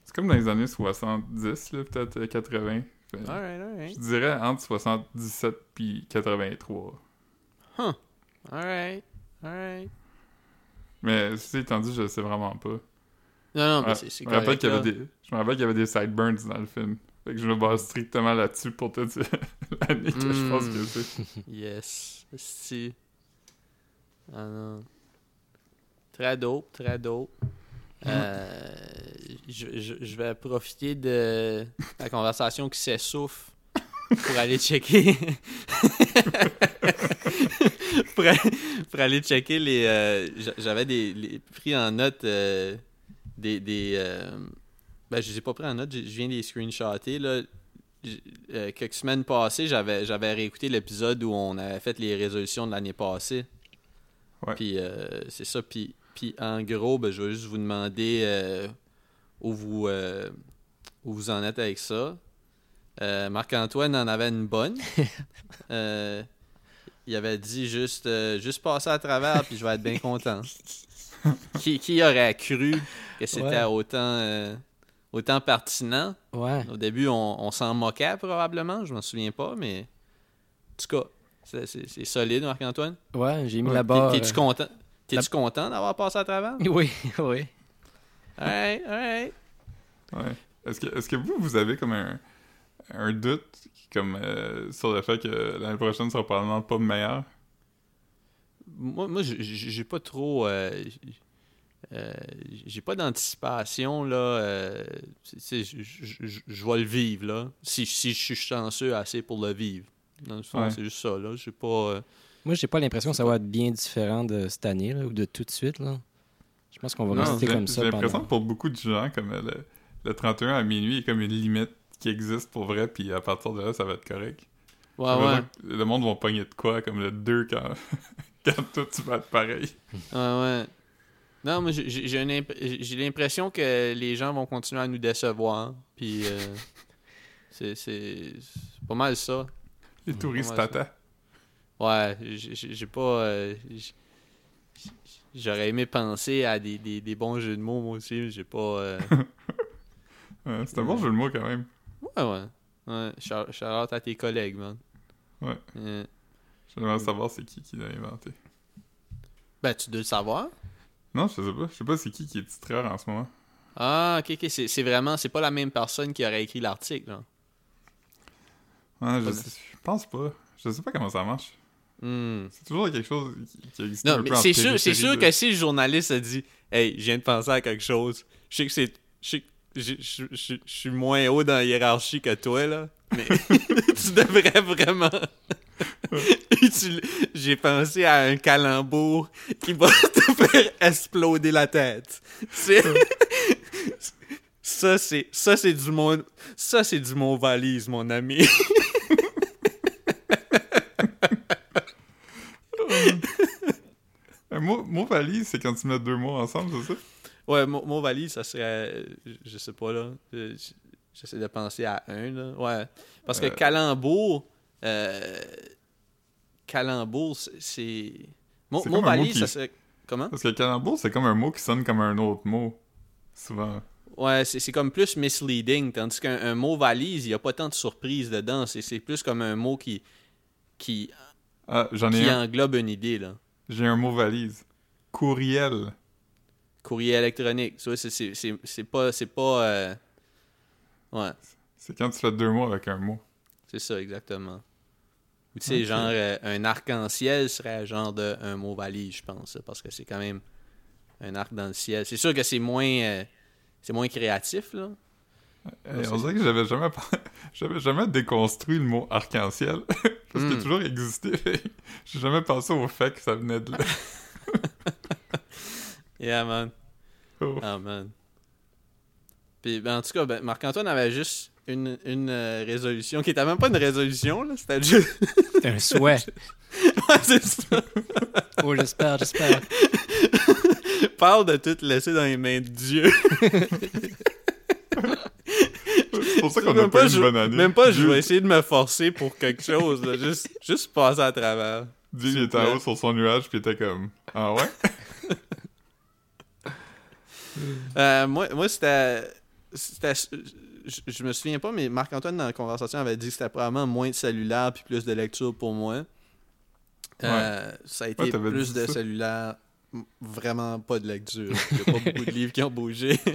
c'est comme dans les années 70, là, peut-être euh, 80. Fait- Alright, alright. Je dirais entre 77 puis 83. Alright, alright. Mais ceci étant dit, je sais vraiment pas. Non, non, mais Ouais, c'est c'est je me rappelle correct, qu'il y là. avait des, je me rappelle qu'il y avait des sideburns dans le film. Fait que je me base strictement là-dessus pour te dire l'année que je pense que Mm. c'est. Yes. Si. Ah non. Très dope, très dope. Euh, je, je- je vais profiter de la conversation qui s'essouffle pour aller checker. pour, aller, pour aller checker les. euh, j'a- J'avais des, les- pris en note euh, des. des ben, je les ai pas pris en note, je viens de les screenshotter. Là. Euh, quelques semaines passées, j'avais j'avais réécouté l'épisode où on avait fait les résolutions de l'année passée. Ouais. Puis euh, c'est ça. Puis, puis en gros, ben, je vais juste vous demander euh, où, vous, euh, où vous en êtes avec ça. Euh, Marc-Antoine en avait une bonne. Il avait dit juste, juste passer à travers, puis je vais être bien content. qui, qui aurait cru que c'était Ouais. autant, autant pertinent? Ouais. Au début, on, on s'en moquait probablement, je m'en souviens pas, mais en tout cas, c'est- solide, Marc-Antoine. Ouais, j'ai mis Ouais. la barre. T'es-tu content? T'es-tu content d'avoir passé à travers? Oui, oui. Alright, alright. Ouais. Est-ce que, est-ce que vous, vous avez comme un, un doute comme, euh, sur le fait que l'année prochaine sera probablement pas meilleure? Moi, moi j'ai- pas trop. euh, euh, j'ai pas d'anticipation, là. euh, je- vais le vivre, là. Si, si je suis chanceux assez pour le vivre. Dans le fond, Ouais. c'est juste ça, là. J'ai pas. Moi, j'ai pas l'impression que ça va être bien différent de cette année là, ou de tout de suite. Là. Je pense qu'on va Non, rester comme ça j'ai l'impression pendant... que pour beaucoup de gens, comme euh, le, le 31 à minuit est comme une limite qui existe pour vrai, puis à partir de là, ça va être correct. Ouais, J'ai ouais. l'impression que Le monde va pogner de quoi, comme le 2 quand, quand tout vas être pareil. Ouais, ouais. Non, mais j'ai- j'ai j'ai une imp- j'ai l'impression que les gens vont continuer à nous décevoir. Puis euh, c'est c'est- c'est pas mal ça. Les touristes tata. Ouais, j'ai- pas. euh, J'aurais aimé penser à des, des, des bons jeux de mots, moi aussi. mais J'ai pas. euh, Ouais, c'est un bon jeu de mots quand même. Ouais, ouais. Ouais, out à tes collègues, man. Ouais. Euh, J'aimerais savoir c'est qui qui l'a inventé. Ben, tu dois le savoir. Non, je sais pas. Je sais pas c'est qui qui est titreur en ce moment. Ah, ok, ok. C'est c'est vraiment. C'est pas la même personne qui aurait écrit l'article, là. Ouais, je, sais- je pense pas. Je sais pas comment ça marche. Hmm. C'est toujours quelque chose qui, existe Non, un mais c'est sûr, c'est sûr de- que si le journaliste a dit Hey, je viens de penser à quelque chose, je sais que c'est. Je sais que je- je je- je suis moins haut dans la hiérarchie que toi, là. Mais tu devrais vraiment. J'ai pensé à un calembour qui va te faire exploder la tête. C'est. Ça, c'est. Ça, c'est du mot. Ça, c'est du mot valise, mon ami. Un mot, mot valise, c'est quand tu mets deux mots ensemble, c'est ça? Ouais, mot, mot valise, ça serait. euh, Je, sais pas, là. Euh, J'essaie de penser à un, là. Ouais. Parce que Euh. calembour. Euh, calembour, c'est-. Mot, valise, qui- ça serait. Comment? Parce que calembour, c'est comme un mot qui sonne comme un autre mot. Souvent. Ouais, c'est comme plus misleading. Tandis qu'un un mot valise, il n'y a pas tant de surprises dedans. C'est c'est plus comme un mot qui. qui, Ah, j'en ai qui un. englobe une idée, là. J'ai un mot valise. Courriel. Courrier électronique. C'est- c'est c'est- c'est pas. C'est pas. euh, Ouais. C'est quand tu fais deux mots avec un mot. C'est ça, exactement. Ou tu sais, genre, euh, un arc-en-ciel serait genre de un mot valise, je pense, parce que c'est quand même un arc dans le ciel. C'est sûr que c'est moins, euh, c'est moins créatif, là. On dirait que j'avais jamais, j'avais jamais déconstruit le mot arc-en-ciel. Parce qu'il a toujours existé. J'ai jamais pensé au fait que ça venait de là. Yeah, man. Oh. Ah, man. Puis, ben, en tout cas, ben, Marc-Antoine avait juste une, une euh, résolution qui était même pas une résolution, là. C'était juste. C'est un souhait. ouais, c'est ça. oh, j'espère, j'espère. Parle de tout laisser dans les mains de Dieu. C'est pour ça qu'on Même pas eu je- une bonne année. Même pas, je vais essayer de me forcer pour quelque chose, là. Juste, juste passer à travers. Dieu, il était en haut sur son nuage, puis il était comme Ah ouais Euh, moi, moi c'était. je, je me souviens pas, mais Marc-Antoine, dans la conversation, avait dit que c'était probablement moins de cellulaire puis plus de lecture pour moi. Euh, Ça a été Ouais, plus de ça. cellulaire, vraiment pas de lecture. Il y a pas beaucoup de livres qui ont bougé.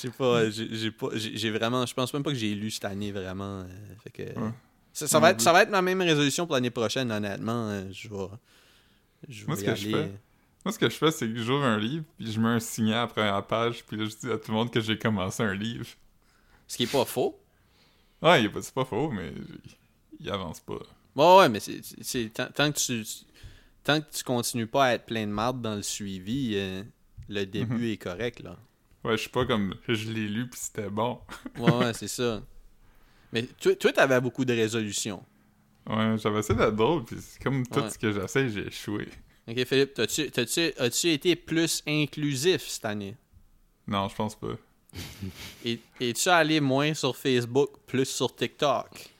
J'ai pas, j'ai pas, j'ai vraiment, je pense même pas que j'ai lu cette année vraiment. euh, fait que ça, va non être, ça va être ma même résolution pour l'année prochaine, honnêtement. euh, je vais, je vais Moi, ce y que je fais, Moi, ce que je fais, c'est que j'ouvre un livre, puis je mets un signet à la première page, puis là, je dis à tout le monde que j'ai commencé un livre. Ce qui est pas faux. Ouais, il est pas- c'est pas faux, mais il avance pas. Ouais, ouais, mais c'est, tant, tant que tu, tant que tu continues pas à être plein de marde dans le suivi, euh, le début est correct là. Ouais, je suis pas comme je l'ai lu, puis c'était bon. Ouais, ouais, c'est ça. Mais toi, toi, t'avais beaucoup de résolutions. Ouais, j'avais essayé d'être drôle, puis c'est comme tout Ouais. ce que j'essaie, j'ai échoué. Ok, Philippe, t'as-tu, t'as-tu, as-tu été plus inclusif cette année? Non, je pense pas. Et es-tu allé moins sur Facebook, plus sur TikTok?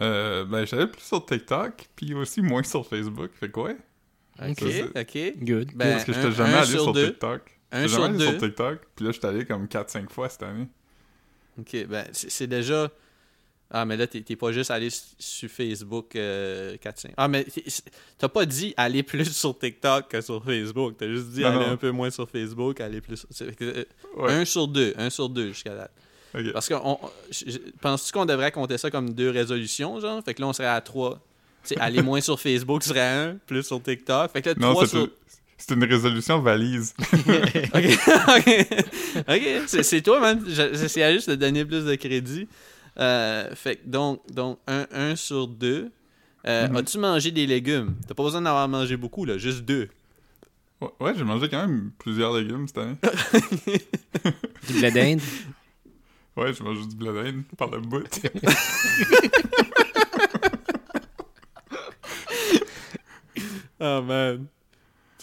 Euh, ben, j'allais plus sur TikTok, puis aussi moins sur Facebook. Fait que ouais. Ok, Ça, ok. Good. Ben, Parce que j'étais jamais un allé sur sur, deux. TikTok. Un sur deux. sur TikTok, puis là, j'étais allé comme 4-5 fois cette année. Ok, ben c'est déjà. Ah, mais là, t'es pas juste allé sur Facebook euh, 4-5. Ah, mais t'as pas dit aller plus sur TikTok que sur Facebook. T'as juste dit Non, aller non. un peu moins sur Facebook, aller plus euh, Ouais. Un sur deux, un sur deux jusqu'à date. Parce que je- je- penses-tu qu'on devrait compter ça comme deux résolutions, genre? Fait que là, on serait à trois. Tu sais, aller moins sur Facebook serait un, plus sur TikTok. Fait que là, Non, trois sur. C'est une résolution valise. ok, ok, ok, c'est, toi, man. Je- J'essayais juste de donner plus de crédit. Euh, fait que donc, donc un, un sur deux. Euh, Mhm. As-tu mangé des légumes? T'as pas besoin d'en avoir mangé beaucoup, là, juste deux. Ouais, ouais, j'ai mangé quand même plusieurs légumes cette année. Du blé d'Inde? Ouais, j'ai mangé du blé d'Inde par le bout. Oh man.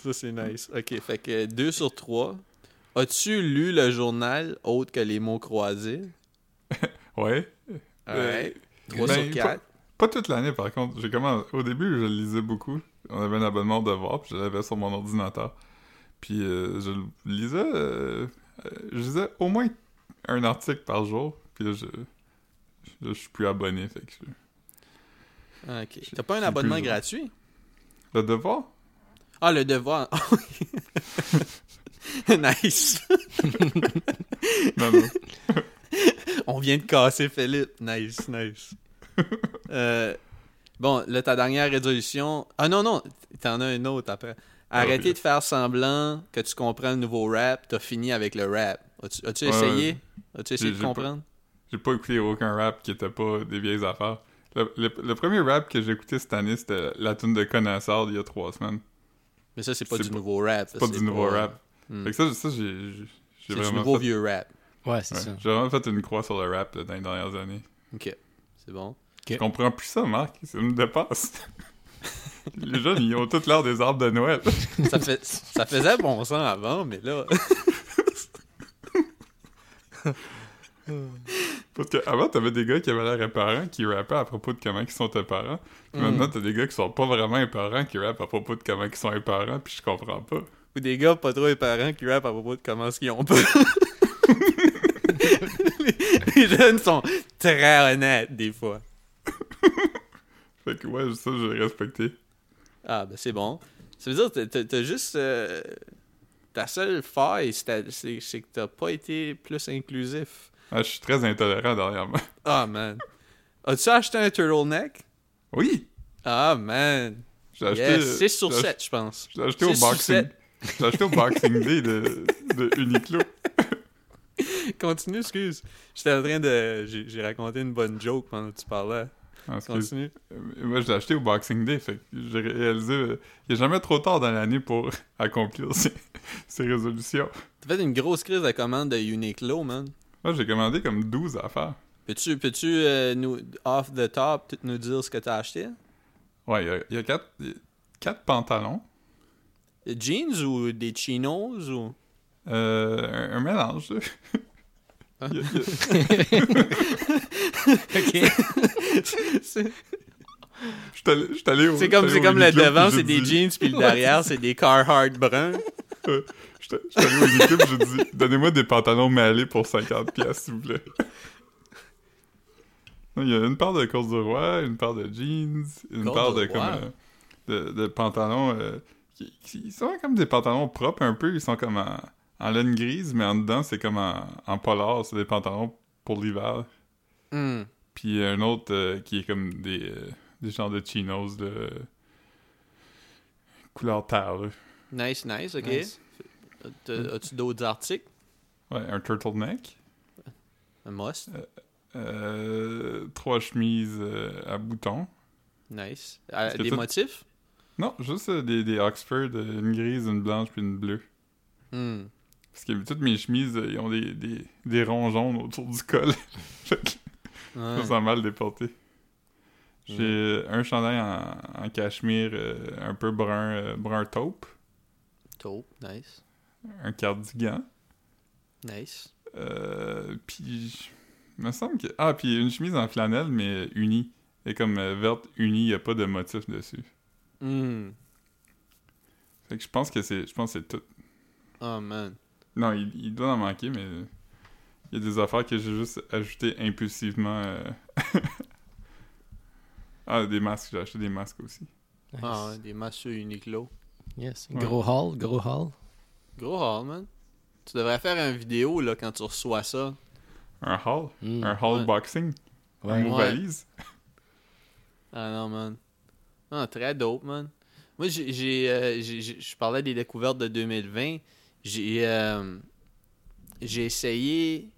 Ça, c'est nice. Ok, fait que deux sur trois. As-tu lu le journal autre que les mots croisés? ouais. Alright. Trois ben, sur quatre. Pas toute l'année, par contre. J'ai commencé... Au début, je le lisais beaucoup. On avait un abonnement de devoir, puis je l'avais sur mon ordinateur. Puis euh, je lisais... euh, euh, je lisais au moins un article par jour. Puis là, je... Je suis plus abonné, fait que... je- Ok. T'as pas un abonnement gratuit? Le devoir? Ah, le devoir. nice. On vient de casser Philippe. Nice, nice. Euh, bon, là, ta dernière résolution. Ah non, non, t'en as une autre après. Arrêter ok. de faire semblant que tu comprends le nouveau rap, t'as fini avec le rap. As-tu essayé? As-tu essayé de comprendre? J'ai pas écouté aucun rap qui était pas des vieilles affaires. Le, le- le premier rap que j'ai écouté cette année, c'était la tune de Connaisseur d'il y a trois semaines. Mais ça, c'est pas du nouveau rap. C'est pas du nouveau rap. Hmm. Fait que ça, ça j'ai j'ai C'est du vraiment, nouveau fait, vieux rap. Ouais, c'est ouais, ça. j'ai vraiment fait une croix sur le rap là, dans les dernières années. Ok, c'est bon. Je comprends plus ça, Marc. Ça me dépasse. Les jeunes, ils ont tous l'air des arbres de Noël. ça, fait, ça faisait bon sens avant, mais là. Parce qu'avant, t'avais des gars qui avaient l'air éparants qui rappaient à propos de comment ils sont éparants. Puis Mm. maintenant, t'as des gars qui sont pas vraiment éparants qui rappent à propos de comment ils sont éparants, puis je comprends pas. Ou des gars pas trop éparants qui rappent à propos de comment qu'ils ont peur. les, les jeunes sont très honnêtes, des fois. Fait que ouais, ça, j'ai respecté. Ah, ben c'est bon. Ça veut dire que t'as- juste. euh, ta seule faille, c'est que t'as pas été plus inclusif. Ah, je suis très intolérant derrière moi. Ah, man. As-tu acheté un turtleneck? Oui! Ah, man. J'ai acheté... Yes, 6 sur j'ai 7, je pense. Je l'ai acheté au Boxing... acheté au Boxing Day de, de Uniqlo. Continue, excuse. J'étais en train de. J'ai j'ai raconté une bonne joke pendant que tu parlais. Ah. Continue. Euh, Moi, je l'ai acheté au Boxing Day, fait que j'ai réalisé... euh, Il n'y a jamais trop tard dans l'année pour accomplir ses, ses résolutions. T'as fait une grosse crise de commande de Uniqlo, man. Moi, j'ai commandé comme 12 affaires. Peux-tu, peux-tu euh, nous, off the top, nous dire ce que t'as acheté? Ouais, il y a, il y a quatre, quatre pantalons. Des jeans ou des chinos ou... Euh, un, un mélange. Hein? Il y a- il y a- OK. c'est Je suis allé- je suis allé au- c'est comme, comme le devant, c'est des jeans, puis le derrière, c'est des Carhartt bruns. Je suis je allé au Uniqlo, puis j'ai dit Donnez-moi des pantalons mêlés pour 50$, piastres, s'il vous plaît. Il y a une paire de courses du roi, une paire de jeans, une Course paire de, comme, euh, de, de pantalons euh, qui, qui sont comme des pantalons propres un peu. Ils sont comme en, en laine grise, mais en dedans, c'est comme en, en polar, c'est des pantalons pour l'hiver. Hmm. Puis un autre euh, qui est comme des, euh, des genres de chinos de couleur terre. là. Nice, nice, ok. Nice. T'as- As-tu d'autres articles? Ouais, un turtleneck. Un must? Euh, trois chemises euh, à boutons. Nice. Euh, des tout- motifs? Non, juste euh, des, des Oxford, euh, une grise, une blanche puis une bleue. Hmm. Parce que toutes mes chemises, euh, ils ont des, des, des ronds jaunes autour du col. Je me sens mal déporté. J'ai euh, un chandail en, en cachemire euh, un peu brun, euh, brun taupe. Taupe, nice. Un cardigan. Nice. Euh, puis, il me semble que... Ah, puis une chemise en flanelle, mais unie. Et comme euh, verte unie, il n'y a pas de motif dessus. Hmm. Fait que je pense que c'est... Je pense que c'est tout. Oh man. Non, il, il doit en manquer, mais... Il y a des affaires que j'ai juste ajoutées impulsivement. euh. ah, des masques. J'ai acheté des masques aussi. Nice. Ah des masseux Uniqlo. Yes. Ouais. Gros haul, gros haul. Gros haul, man. Tu devrais faire une vidéo là quand tu reçois ça. Un haul. Mm. Un haul Ouais. boxing? Un Ouais. mot Ouais. valise? Ah non, man. Ah, très dope, man. Moi, j'ai. j'ai, euh, Je parlais des découvertes de 2020. J'ai. euh, j'ai essayé.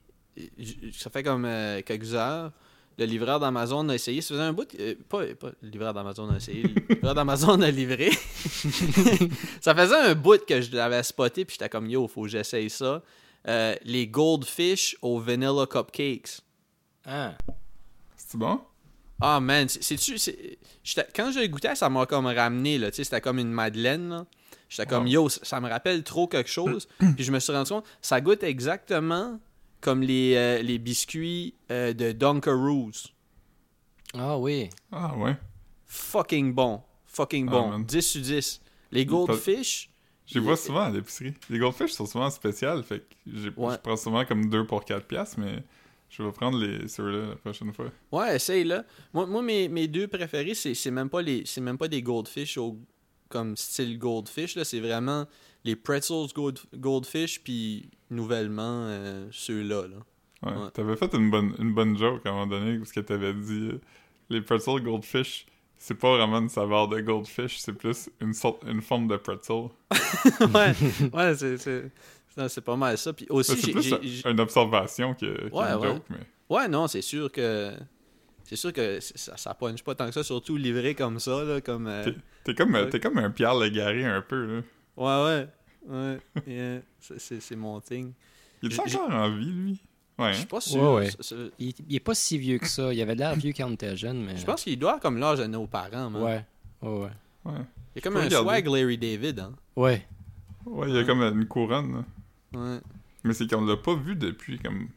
Ça fait comme euh, quelques heures. Le livreur d'Amazon a essayé. Ça faisait un bout. que- euh, pas, pas le livreur d'Amazon a essayé. Le livreur d'Amazon a livré. ça faisait un bout que je l'avais spoté. Puis j'étais comme yo, faut que j'essaye ça. Euh, les Goldfish aux Vanilla Cupcakes. Ah. C'est bon? Ah man, c'est- c'est-tu. Quand j'ai goûté, ça m'a comme ramené, là. Tu sais, c'était comme une madeleine, là. J'étais comme, Wow. yo, ça ça me rappelle trop quelque chose. Puis je me suis rendu compte, ça goûte exactement comme les, euh, les biscuits euh, de Dunkaroos. Ah oui. Ah, ouais. Fucking bon. Fucking Ah, bon. man. 10 sur 10. Les Goldfish, Je les vois souvent à l'épicerie. Les goldfish sont souvent spéciales, fait que Ouais. je prends souvent comme 2 pour 4 piastres, mais je vais prendre les ceux-là la prochaine fois. ouais, essaye là. Moi, moi mes, mes deux préférés, c'est c'est même pas les c'est même pas des Goldfish au, comme style Goldfish, là. C'est vraiment les Pretzels Gold, Goldfish, puis nouvellement euh, ceux-là, là. Ouais. Ouais. T'avais fait une bonne, une bonne joke à un moment donné, parce que t'avais dit euh, les pretzel goldfish, c'est pas vraiment une saveur de goldfish, c'est plus une sorte, une forme de pretzel. ouais, ouais, c'est, c'est, pas mal ça. Puis aussi, c'est plus une observation que, Ouais, ouais. joke, mais... ouais, non, c'est sûr que, c'est sûr que ça, ça punch pas tant que ça, surtout livré comme ça, là, comme, euh, T'es, comme, Ouais. comme un Pierre Légaré un peu, là. Ouais, ouais, ouais, yeah, c'est, c'est, mon thing. Il est encore en vie, lui? Ouais. Je suis hein? pas sûr. Ouais, ouais. c'est- c'est- Il, il est pas si vieux que ça. Il avait l'air vieux quand on était jeune, mais. Je pense qu'il doit comme l'âge de nos parents, man. Ouais. Ouais, ouais. Ouais. Il a comme un regarder. swag Larry David, hein. Ouais. Ouais, il y a Ouais. comme une couronne, là. Ouais. Mais c'est qu'on l'a pas vu depuis, comme,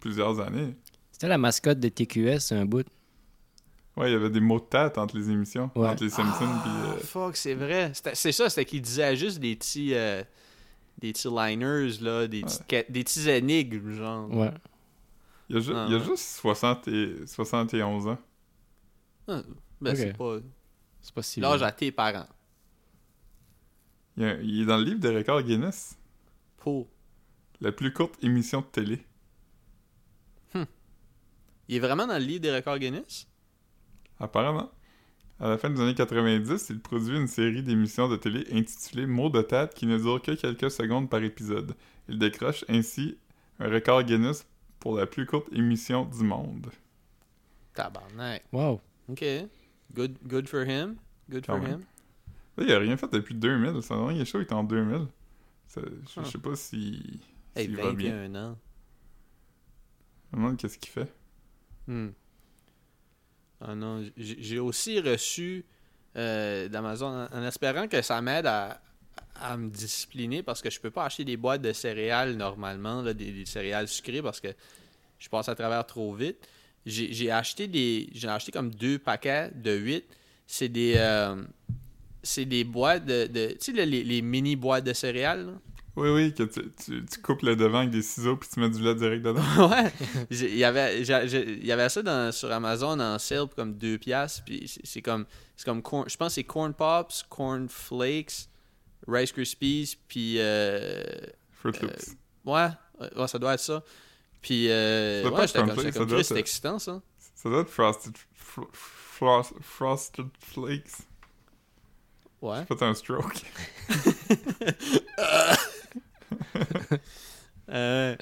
plusieurs années. C'était la mascotte de TQS, un bout. Ouais, il y avait des mots de tête entre les émissions, Ouais. entre les Simpsons Ah, puis... euh, fuck, c'est vrai. C'est ça, c'était qu'il disait juste des petits, euh, des petits liners, là, des, des petits énigmes, genre. Ouais. Il y a, ju- Ah, il y a ouais. juste 60 et 71 ans. Ah, ben, c'est pas C'est pas si l'âge à tes parents. Il, y a- il est dans le livre des records Guinness. Pour. La plus courte émission de télé. Il est vraiment dans le livre des records Guinness? Apparemment. À la fin des années 90, il produit une série d'émissions de télé intitulée Mots de tête qui ne dure que quelques secondes par épisode. Il décroche ainsi un record Guinness pour la plus courte émission du monde. Tabarnak. Wow. Ok. Good, good for him. Good for Quand him. Là, il a rien fait depuis 2000. Son dernier show était en 2000. Ça- je, je sais pas si. Hey, s'il va bien. 21 ans. Je me demande qu'est-ce qu'il fait. Hmm. Ah non, j'ai aussi reçu euh, d'Amazon en, espérant que ça m'aide à, me discipliner parce que je peux pas acheter des boîtes de céréales normalement, des, céréales sucrées parce que je passe à travers trop vite. J'ai acheté des. J'ai acheté comme deux paquets de 8. C'est des. euh, c'est des boîtes de. tu sais, les, les mini boîtes de céréales. là? Oui, oui, que tu, tu, tu coupes le devant avec des ciseaux puis tu mets du lait direct dedans. ouais. Il y avait, j'ai- j'ai- il y avait ça dans, sur Amazon en sale pour comme 2 piastres. Puis c'est comme, c'est comme corn- je pense que c'est Corn Pops, Corn Flakes, Rice Krispies, puis euh, Fruit Loops. Ouais, ouais, ça doit être ça. Puis, euh, Ça doit pas ouais, être j'étais comme, ça comme doit être- excitant ça. Ça doit être Frosted, fr- frost- frosted Flakes. Ouais. J'ai fait un stroke. Euh,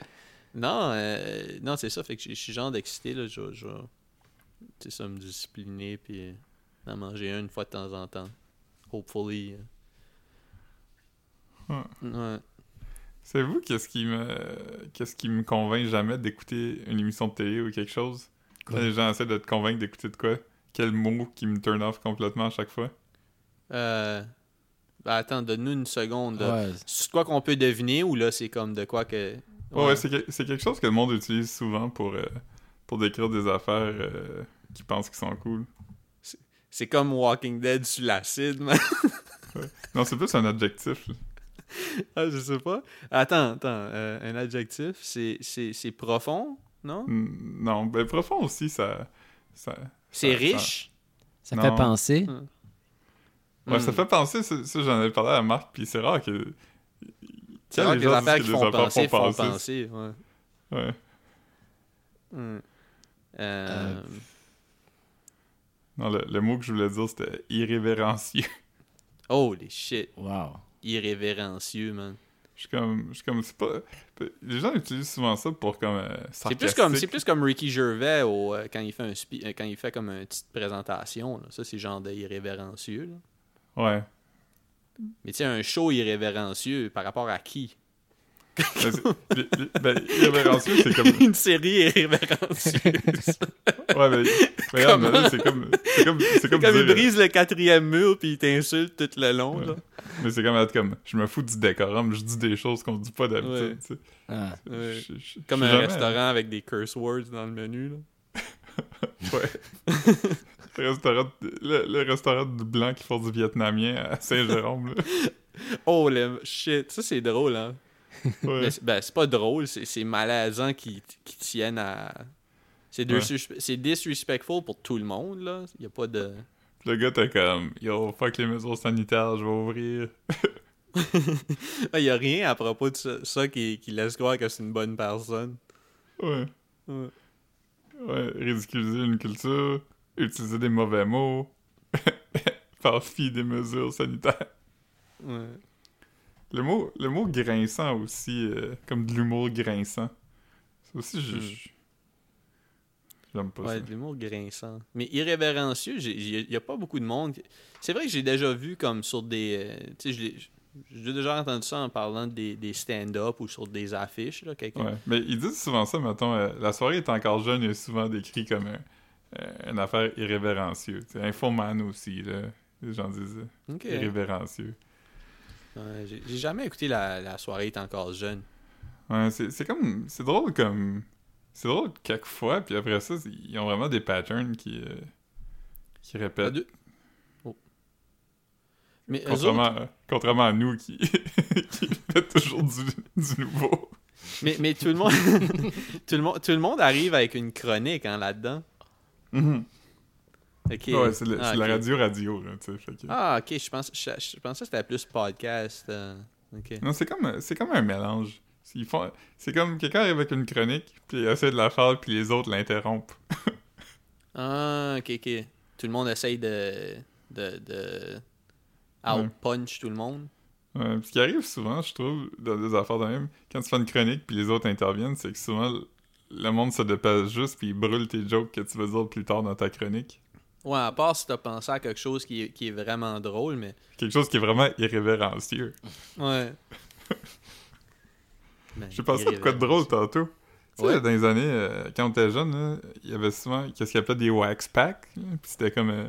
non, euh, non, c'est ça. Fait que je suis genre d'excité, là. Je vais- je vais, tu sais, ça, me discipliner, puis en manger un une fois de temps en temps. Hopefully. euh. Ouais. C'est vous qu'est-ce qui me qu'est-ce qui me convainc jamais d'écouter une émission de télé ou quelque chose? Quand les gens essaient de te convaincre d'écouter de quoi? Quel mot qui me turn off complètement à chaque fois? Euh, ben, attends, donne-nous une seconde. Ouais. C'est de quoi qu'on peut deviner ou là, c'est comme de quoi que. Ouais, ouais, c'est que- c'est quelque chose que le monde utilise souvent pour euh, pour décrire des affaires euh, qu'ils pensent qui sont cool. C'est comme Walking Dead sur l'acide, man. Non, c'est plus un adjectif. là. ah, je sais pas. Attends, attends. euh, un adjectif, c'est, c'est, c'est profond, non? Mm, Non, ben profond aussi ça ça C'est ça- riche? Ça fait penser. Ouais, ça Hmm. fait penser, ça, ça, j'en avais parlé à Marc, puis c'est rare que. C'est rare les que les gens affaires disent qui font les affaires penser font font penser. penser, ouais. Ouais. Hmm. Euh, Non, le, le mot que je voulais dire, c'était irrévérencieux. Holy shit. Wow. Irrévérencieux, man. Je suis comme. Je suis comme. C'est pas. Les gens utilisent souvent ça pour comme. euh, C'est plus comme c'est plus comme Ricky Gervais au, euh, quand il fait un euh, quand il fait comme une petite présentation là. ça c'est genre de irrévérencieux là. Ouais. mais tu sais un show irrévérencieux par rapport à qui? Ben, ben, irrévérencieux, c'est comme. une série irrévérencieuse Ouais, mais. mais c'est comme. C'est comme. C'est comme. comme il brise le quatrième mur puis il t'insulte tout le long Ouais. là. Mais c'est comme être comme. Je me fous du décorum, je dis des choses qu'on dit pas d'habitude, tu sais. Ah. Ouais. Je- comme un jamais- restaurant avec des curse words dans le menu là. Ouais. le, restaurant, le, le restaurant de blanc qui font du vietnamien à Saint-Jérôme. Oh le shit, ça c'est drôle hein. Ouais. Ben, c'est pas drôle, c'est c'est malaisant qui, qui tiennent à. C'est Ouais. disrespectful pour tout le monde, là. Y a pas de. Le gars, t'es comme, yo, fuck les mesures sanitaires, je vais ouvrir. Il y a rien à propos de ça, ça qui, qui laisse croire que c'est une bonne personne. Ouais. Ouais. Ouais, ridiculiser une culture, utiliser des mauvais mots, faire fi des mesures sanitaires. Ouais. Le mot, le mot grinçant aussi, euh, comme de l'humour grinçant. Ça aussi, je. Hmm. J'aime pas Ouais, ça. de l'humour grinçant. Mais irrévérencieux, il y a pas beaucoup de monde. qui- C'est vrai que j'ai déjà vu comme sur des. euh, tu sais, j'ai déjà entendu ça en parlant des, des stand-up ou sur des affiches, là. Quelqu'un. Ouais, mais ils disent souvent ça, mettons, euh, la soirée est encore jeune, il est souvent décrit comme un- une affaire irrévérencieux. C'est Infoman aussi, là. Les gens disent euh, irrévérencieux. Ouais, j'ai jamais écouté la, la soirée est encore jeune. Ouais, c'est comme. C'est drôle comme. C'est drôle quelquefois, puis après ça, ils ont vraiment des patterns qui. euh, qui répètent. de- Oh. Mais Contrairement, autres- contrairement à nous qui, qui fait toujours du, du nouveau. Mais, mais tout le monde tout le monde tout le monde arrive avec une chronique hein, là-dedans. Ok. Ouais, c'est Ah, la ok. radio radio, là, tu sais. fait que- Ah ok, je pense je, je pensais que c'était plus podcast. euh. Non, c'est comme, c'est comme un mélange. Ils font, c'est comme quelqu'un arrive avec une chronique, puis il essaie de la faire, puis les autres l'interrompent. Ah ok ok. Tout le monde essaye de de de out punch tout le monde. Ouais, ce qui arrive souvent, je trouve, dans des affaires de même, quand tu fais une chronique, puis les autres interviennent, c'est que souvent, le monde se dépasse juste, puis il brûle tes jokes que tu vas dire plus tard dans ta chronique. Ouais, à part si t'as pensé à quelque chose qui est, qui est vraiment drôle, mais Quelque chose qui est vraiment irrévérencieux. ouais. Ben, J'ai pensé à quoi de drôle tantôt. Tu sais, dans les années, euh, quand on était jeune, il y avait souvent qu'est-ce qu'ils appelaient des wax packs. Puis c'était comme euh,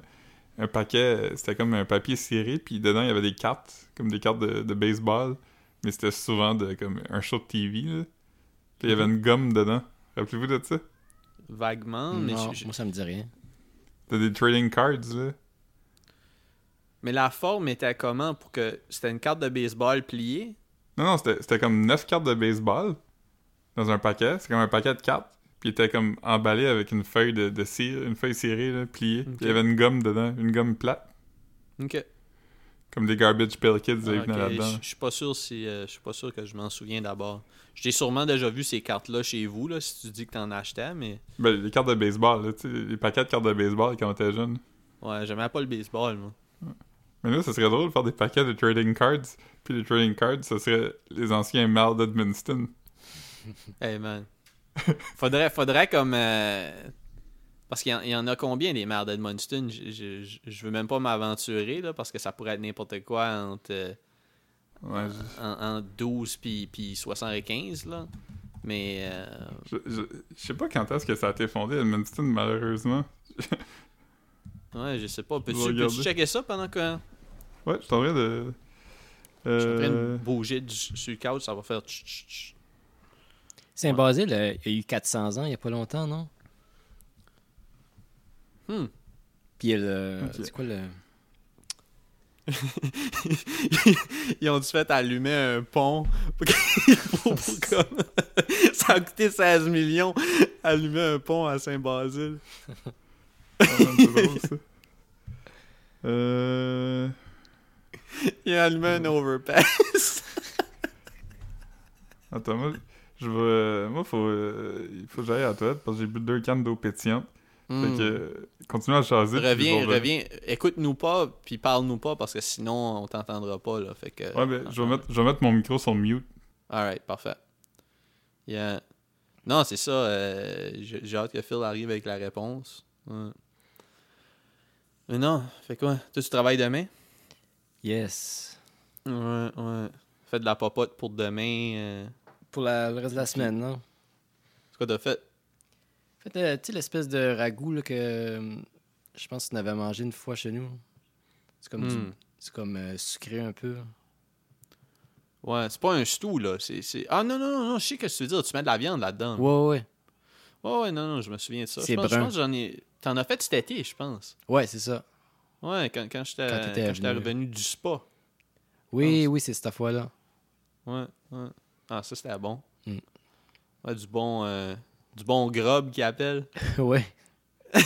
un paquet, euh, c'était comme un papier serré, puis dedans il y avait des cartes, comme des cartes de, de baseball. Mais c'était souvent de comme un show de TV. Là. Puis il y avait Mhm. une gomme dedans. Rappelez-vous de ça? Vaguement, mais Non, je- je- moi, ça me dit rien. T'as des trading cards, là. mais la forme était comment pour que c'était une carte de baseball pliée? Non, non, c'était c'était comme 9 cartes de baseball dans un paquet. C'est comme un paquet de cartes. Puis il était comme emballé avec une feuille de, de cire, une feuille serrée, là, pliée. Puis il y avait une gomme dedans, une gomme plate. Ok. Comme des Garbage Pail Kids, Ah, venaient ok, là-dedans. Je suis pas sûr si euh, je suis pas sûr que je m'en souviens d'abord. J'ai sûrement déjà vu ces cartes-là chez vous, là, si tu dis que t'en achetais, mais Ben, les cartes de baseball, là, les paquets de cartes de baseball quand on était jeune. ouais, j'aimais pas le baseball, moi. Mais là, ça serait drôle de faire des paquets de trading cards. Puis les trading cards, ça serait les anciens Mal d'Edmundston. Hey man. faudrait, faudrait comme. euh, Parce qu'il y, en- il y en a combien des maires d'Edmundston? Je, je, je- je veux même pas m'aventurer, là, parce que ça pourrait être n'importe quoi entre, euh, Ouais, je, en, en 12 puis, puis 75, là. Mais. euh, je, je, je sais pas quand est-ce que ça a été fondé, Edmundston, malheureusement. ouais, je sais pas. Peux-tu peux-tu checker ça pendant que. Ouais, je suis en train de. Je suis en train de Euh, bouger du- sur le couch, ça va faire. Saint-Basile, euh, il y a eu 400 ans, il y a pas longtemps, non? Hmm. Puis il a le... C'est quoi le... Ils ont dû fait allumer un pont pour, que- pour- pour comme- ça a coûté 16 millions allumer un pont à Saint-Basile. Euh. Ils ont allumé un overpass. Attends, moi, je vais. Moi, faut, euh, il faut que j'aille à la toilette parce que j'ai bu deux cannes d'eau pétillante. Fait que. euh, Continue à Hmm. Reviens, vais- reviens. Écoute-nous pas, puis parle-nous pas, parce que sinon, on t'entendra pas, là. Fait que... Ouais, ben, je vais, mettre, je vais mettre mon micro sur mute. Alright, parfait. Yeah. Non, c'est ça. euh, J'ai j'ai hâte que Phil arrive avec la réponse. Ouais. Mais non, fait quoi? Toi, tu travailles demain? Yes. Ouais, ouais. Fais de la popote pour demain. euh. Pour la- le reste de la semaine, non? C'est quoi t'as fait? En fait, euh, tu sais, l'espèce de ragoût là, que euh, je pense qu'on avait mangé une fois chez nous. C'est comme, du- Hmm. c'est comme euh, sucré un peu. Ouais, c'est pas un stew, là. C'est, c'est- Ah non, non, non, non, je sais ce que tu veux dire. Tu mets de la viande là-dedans. Ouais, ouais, ouais. Ouais, ouais, non, non, je me souviens de ça. C'est Je pense, je brun. pense que j'en ai. T'en as fait cet été, je pense. Ouais, c'est ça. Ouais, quand, quand j'étais, Quand t'étais quand j'étais venu. revenu du spa. Oui, oui, c'est cette fois-là. Ouais, ouais. Ah, ça, c'était bon. Mm. Ouais, du bon. euh, Du bon grub qui appelle. ouais.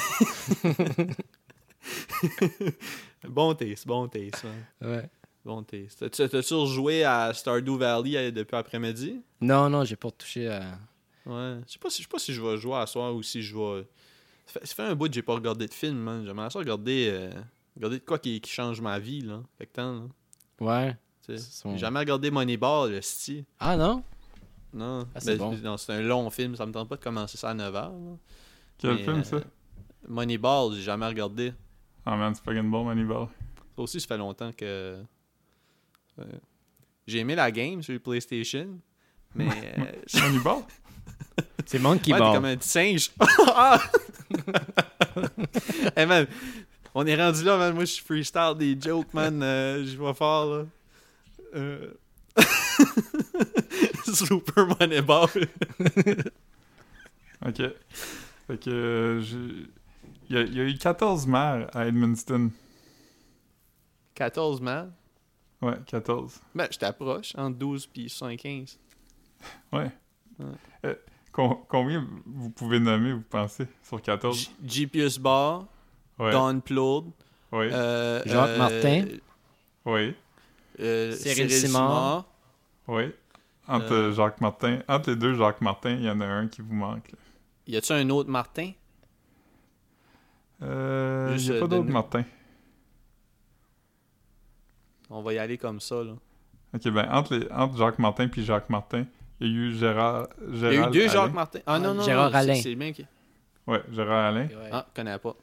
Bon taste, bon taste. ouais. Ouais. Bon taste. T'as-tu, t'as-tu rejoué à Stardew Valley euh, depuis après-midi? Non, non, j'ai pas touché à. Ouais. Je sais pas si, je sais pas si je vais jouer à soir ou si je vais. Ça fait, ça fait un bout que j'ai pas regardé de film, man. J'aimerais ça regarder, euh, regarder de quoi qui, qui change ma vie, là. Fait que temps, là. Ouais. Son- J'ai jamais regardé Moneyball, le style. Ah non? Non. Ah, c'est Ben, bon. non, c'est un long film. Ça me tente pas de commencer ça à 9h. Quel film, ça? Moneyball, j'ai jamais regardé. Ah, man, c'est fucking bon, Moneyball. Ça aussi, ça fait longtemps que. euh, j'ai aimé la game sur PlayStation. Mais. euh, Moneyball? C'est Monkey ouais, Ball. comme un petit singe. Ah! hey man, on est rendu là, man. Moi, je suis freestyle des jokes, man. Euh, je vais faire, là. Euh... Super Moneyball. Ok. Fait que. euh, j'ai- Il y, a, il y a eu 14 maires à Edmundston. 14 man. Ouais, 14. Ben, je t'approche, entre 12 et 75. Ouais. Ouais. Euh, com- combien vous pouvez nommer, vous pensez, sur 14? G- GPS Bar, Ouais. Don Plourde, Ouais. euh, Jacques euh, Martin. Ouais. euh, Cyril Cyril Simard. Ouais. Entre Euh. Jacques Martin, entre les deux Jacques Martin, il y en a un qui vous manque. là. Y a-tu un autre Martin? Euh, Juste, n'y a euh, pas d'autre Martin. On va y aller comme ça, là. Ok, ben entre, les, entre Jacques Martin puis Jacques Martin, il y a eu Gérard. Il y a eu Gérald deux Alain. Jacques Martin. Ah non, non, Gérard non, c'est- Alain. C'est le même qui... Ouais, Gérard Alain. Ouais. Ah, je connais pas.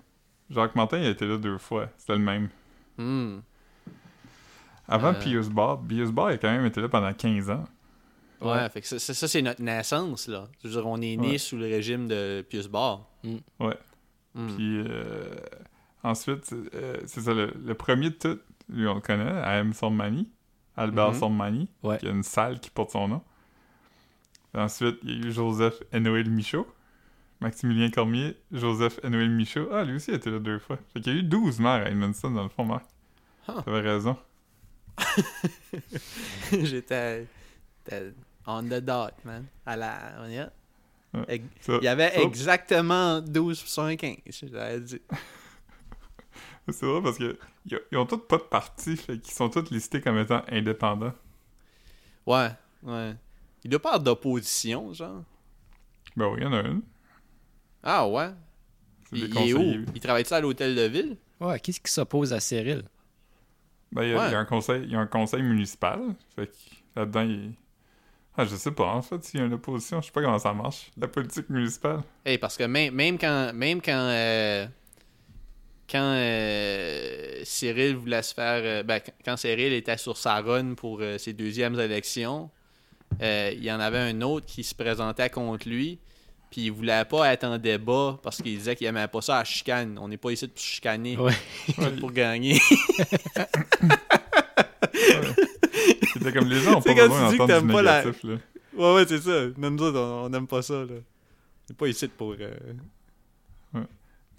Jacques Martin, il a été là deux fois. C'était le même. Hmm. Avant Euh. Pius Barr, Pius Barr, il a quand même été là pendant 15 ans. Ouais, Ouais. fait que ça, ça, ça, c'est notre naissance, là. Je veux dire, on est né Ouais. sous le régime de Pius Bar. Ouais. Hmm. Puis euh, ensuite, c'est euh, c'est ça, le, le premier de tout, lui on le connaît, A.M. Sormani, Albert Mhm. Sormani, Ouais. qui a une salle qui porte son nom. Puis ensuite, il y a eu Joseph Noël Michaud, Maximilien Cormier, Joseph Noël Michaud. Ah, lui aussi a été là deux fois. Fait qu'il y a eu 12 maires à Edmundston, dans le fond, Marc. Ah. T'avais raison. J'étais on the dot, man. À la... on y est. Ouais. Ex- Ça- Il y avait ça- exactement 12 sur 15, j'avais dit. C'est vrai parce que ils ont tous pas de parti, fait qu'ils sont tous listés comme étant indépendants. Ouais, ouais. Il doit pas avoir d'opposition, genre. Ben oui, il y en a une. Ah ouais? Il, il est où? Il travaille ça à l'hôtel de ville? Ouais, qu'est-ce qui s'oppose à Cyril? Ben, il y, a, Ouais. il y a un conseil, il y a un conseil municipal. Fait que là-dedans, il... Ah, je sais pas, en fait, s'il y a une opposition, je sais pas comment ça marche. La politique municipale. Hey, parce que même, même quand même quand euh, quand euh, Cyril voulait se faire euh, ben, quand- Cyril était sur sa run pour ses deuxièmes élections, il y en avait un autre qui se présentait contre lui, puis il voulait pas être en débat parce qu'il disait qu'il aimait pas ça à chicane. On n'est pas ici pour chicaner, Ouais. on est Ouais, pour gagner. C'était comme les gens ont Tu sais, pas quand besoin tu dis que d'entendre du t'aimes pas la- négatif, là. ouais ouais c'est ça. Nous, nous autres, on n'aime pas ça là. On n'est pas ici pour. euh,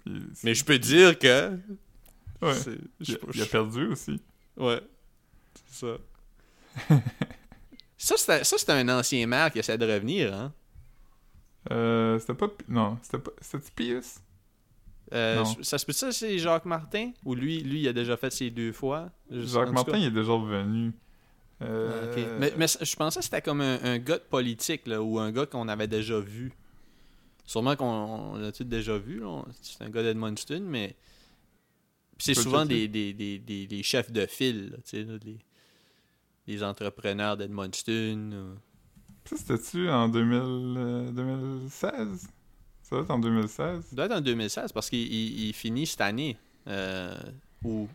Puis c'est- Mais je peux dire que. Ouais. Il a, il a perdu aussi. Ouais. C'est ça. ça, c'était, ça, c'était un ancien maire qui essaie de revenir, hein? Euh, c'était pas... Non, c'était pas... C'était Pius? Euh, ça se peut ça, c'est Jacques Martin? Ou lui, lui, il a déjà fait ses deux fois? Je- Jacques Martin, cas. il est déjà revenu. Ah, Euh... ok. Mais, mais je pensais que c'était comme un, un gars de politique, là, ou un gars qu'on avait déjà vu. Sûrement qu'on on l'a déjà vu. C'est un gars d'Edmundston, mais... C'est souvent des, des, des, des, des chefs de file, là, tu sais, là, les, les entrepreneurs d'Edmundston. ou- Ça, c'était-tu en 2000, euh, 2016? Ça doit être en 2016? Ça doit être en 2016 parce qu'il il- il finit cette année. Euh, ou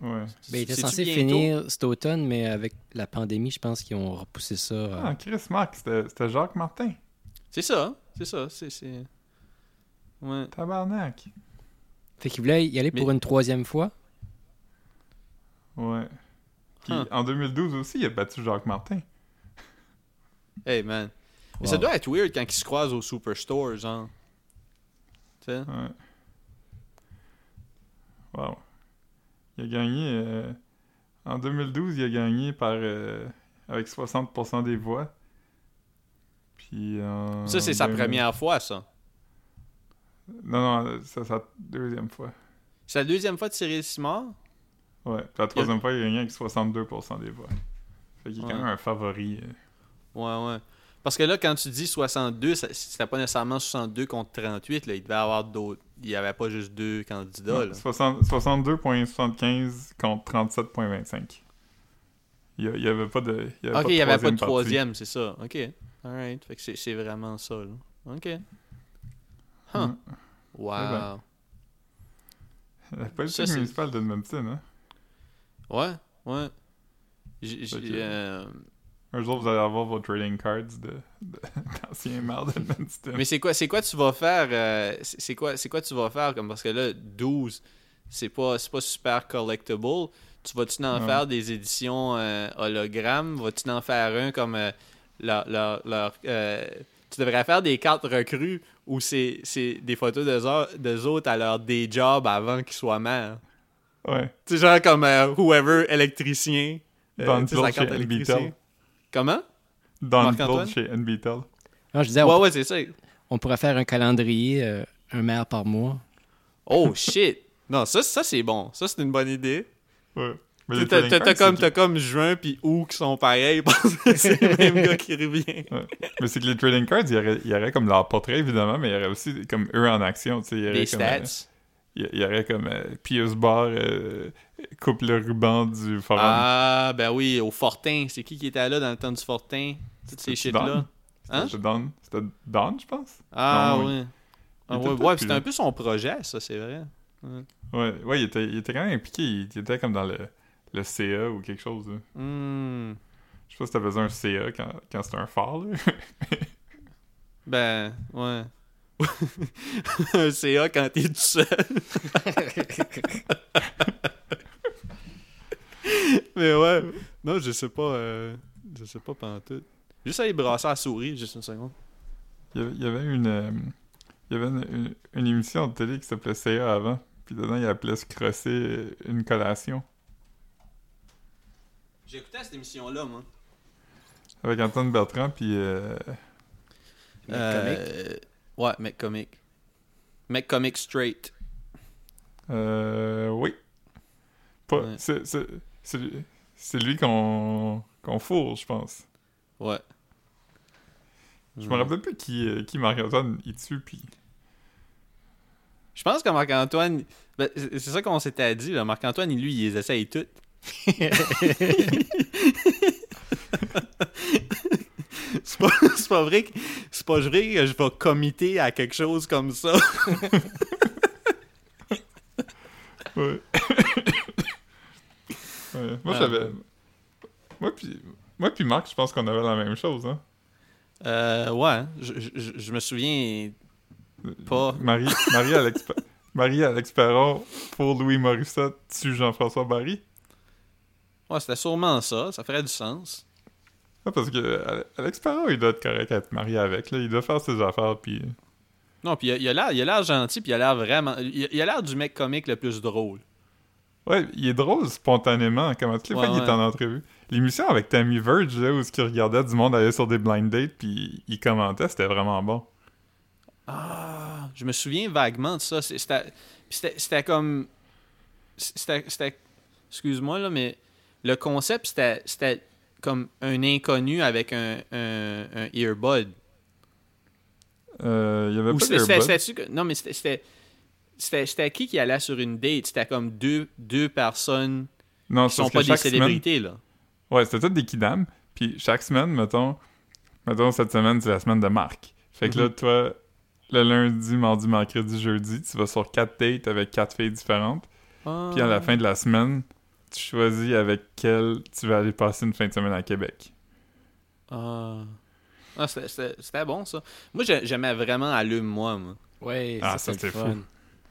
Ouais. Ben, il était censé finir cet automne, mais avec la pandémie, je pense qu'ils ont repoussé ça. euh, Ah, Chris Mark, c'était Jacques Martin. C'est ça, hein? c'est ça, c'est. Ouais. Tabarnak. Fait qu'il voulait y aller pour une troisième fois. Ouais. Puis Huh. en 2012 aussi, il a battu Jacques Martin. Hey man. Mais ça doit être weird quand ils se croisent au Superstore, genre. Tu sais? Ouais. Wow. Il a gagné. euh, En 2012, il a gagné par. euh, avec 60% des voix. Puis. en Ça, c'est sa 2000 première fois, ça. Non, non, c'est sa deuxième fois. C'est la deuxième fois de Cyril Simard? Ouais. Puis la troisième fois, il a gagné avec 62% des voix. Fait qu'il est quand même un favori. euh. Ouais, ouais. Parce que là, quand tu dis 62, ça- c'était pas nécessairement 62 contre 38, là. Il devait y avoir d'autres. Il y avait pas juste deux candidats, là. 60 62,75 contre 37,25. Il n'y avait pas de. Il y avait Ok, il n'y avait pas de troisième, c'est ça. Ok. Alright. Fait que c'est- vraiment ça, là. Ok. Huh. Mm. Wow. ben. La politique municipale d'Edmonton, hein? Ouais, ouais. Euh, Un jour, vous allez avoir vos trading cards de, de- d'anciens maires d'Edmonton. Mais c'est quoi, c'est quoi tu vas faire euh, c'est quoi, c'est quoi tu vas faire comme parce que là 12 c'est pas c'est pas super collectible. Tu vas-tu en faire des éditions euh, hologrammes? Vas-tu en faire un comme euh, leur, leur- leur, euh, tu devrais faire des cartes recrues où c'est des photos de d'eux autres à leur day job avant qu'ils soient maires. Ouais. Tu sais genre comme euh, whoever électricien. euh, sa Floyd carte électricien. Comment? Don Marc-Antoine? Floyd chez NBTEL. Non, je disais, Ouais on, ouais, c'est ça. on pourrait faire un calendrier, euh, un maire par mois. Oh shit. Non, ça ça c'est bon. Ça c'est une bonne idée. Ouais. Mais T'as comme, comme juin puis août qui sont pareils parce que c'est le même gars qui revient. ouais. Mais c'est que les trading cards, il y aurait, il y aurait comme leur portrait, évidemment, mais il y aurait aussi comme eux en action. tu sais, Il y aurait Les comme, euh, stats. Il y- aurait comme euh, Pius Barr euh, coupe le ruban du forum. Ah, ben oui, au Fortin. C'est qui qui était là dans le temps du Fortin? Toutes ces C'était shit-là? Hein? C'était Don, c'était Don, je pense? Ah, Non, oui. oui. Ah, ouais, ouais, c'était un peu son projet, ça, c'est vrai. Ouais, ouais il, était, il était quand même impliqué. Il, il était comme dans le, le CA ou quelque chose. Hmm. Je sais pas si besoin d'un CA quand, quand c'est un phare. Là. Ben, ouais. un CA quand t'es tout seul. Mais ouais. Non, je sais pas. euh, je sais pas pantoute. Juste aller brasser la souris, juste une seconde. Il y avait, une, euh, il y avait une, une- une émission de télé qui s'appelait CA avant. Puis dedans, il appelait se crosser euh, une collation. J'écoutais cette émission-là, moi. Avec Antoine Bertrand, puis euh, Euh, Ouais, mec comique. Mec comique straight. euh, oui. pas. Ouais. C'est, c'est, c'est, lui- c'est lui qu'on, qu'on fourre, je pense. Ouais. Je me rappelle plus qui, euh, qui Marc-Antoine il tue, puis. Je pense que Marc-Antoine. ben, c'est c'est ça qu'on s'était dit, là. Marc-Antoine, lui, il les essaye toutes. c'est pas, c'est pas vrai que c'est pas vrai que je vais committer à quelque chose comme ça. Ouais. Ouais. Moi, j'avais. ouais. Moi, puis. Moi, puis Marc, je pense qu'on avait la même chose, hein. Euh, ouais, je, je- je me souviens pas. Marie, Marie Alex, Marie Alex Perron pour Louis Morissette tue Jean-François Barry? Ouais, c'était sûrement ça, ça ferait du sens. Ah, parce que Ale- Alex Perron, il doit être correct à être marié avec, là. Il doit faire ses affaires, puis. Non, puis il a- il a l'air il a gentil, puis il a l'air vraiment. Il a- l'air du mec comique le plus drôle. Ouais, il est drôle spontanément, comme toutes les fois Ouais, qu'il est en entrevue. L'émission avec Tammy Verge, là, où il regardait du monde aller sur des blind dates, puis il commentait, c'était vraiment bon. Ah, je me souviens vaguement de ça. C'était comme. C'était. c'était- Excuse-moi, là, mais le concept, c'était comme un inconnu avec un, un, un earbud. Euh, il y avait Ou pas c'était- Non, mais c'était- c'était. Qui qui allait sur une date? C'était comme deux, deux personnes Non, qui sont pas des semaine... célébrités, là. Ouais, c'était tout des kidams. Puis chaque semaine, mettons, mettons cette semaine, c'est la semaine de Marc. Fait que là, Mhm. toi, le lundi, mardi, mercredi, jeudi, tu vas sur quatre dates avec quatre filles différentes. Puis à la fin de la semaine, tu choisis avec quelle tu vas aller passer une fin de semaine à Québec? Ah, Ah, c'était- bon, ça. Moi, j'ai- j'aimais vraiment Allume, moi. Ouais, Ah, ça, c'était fun.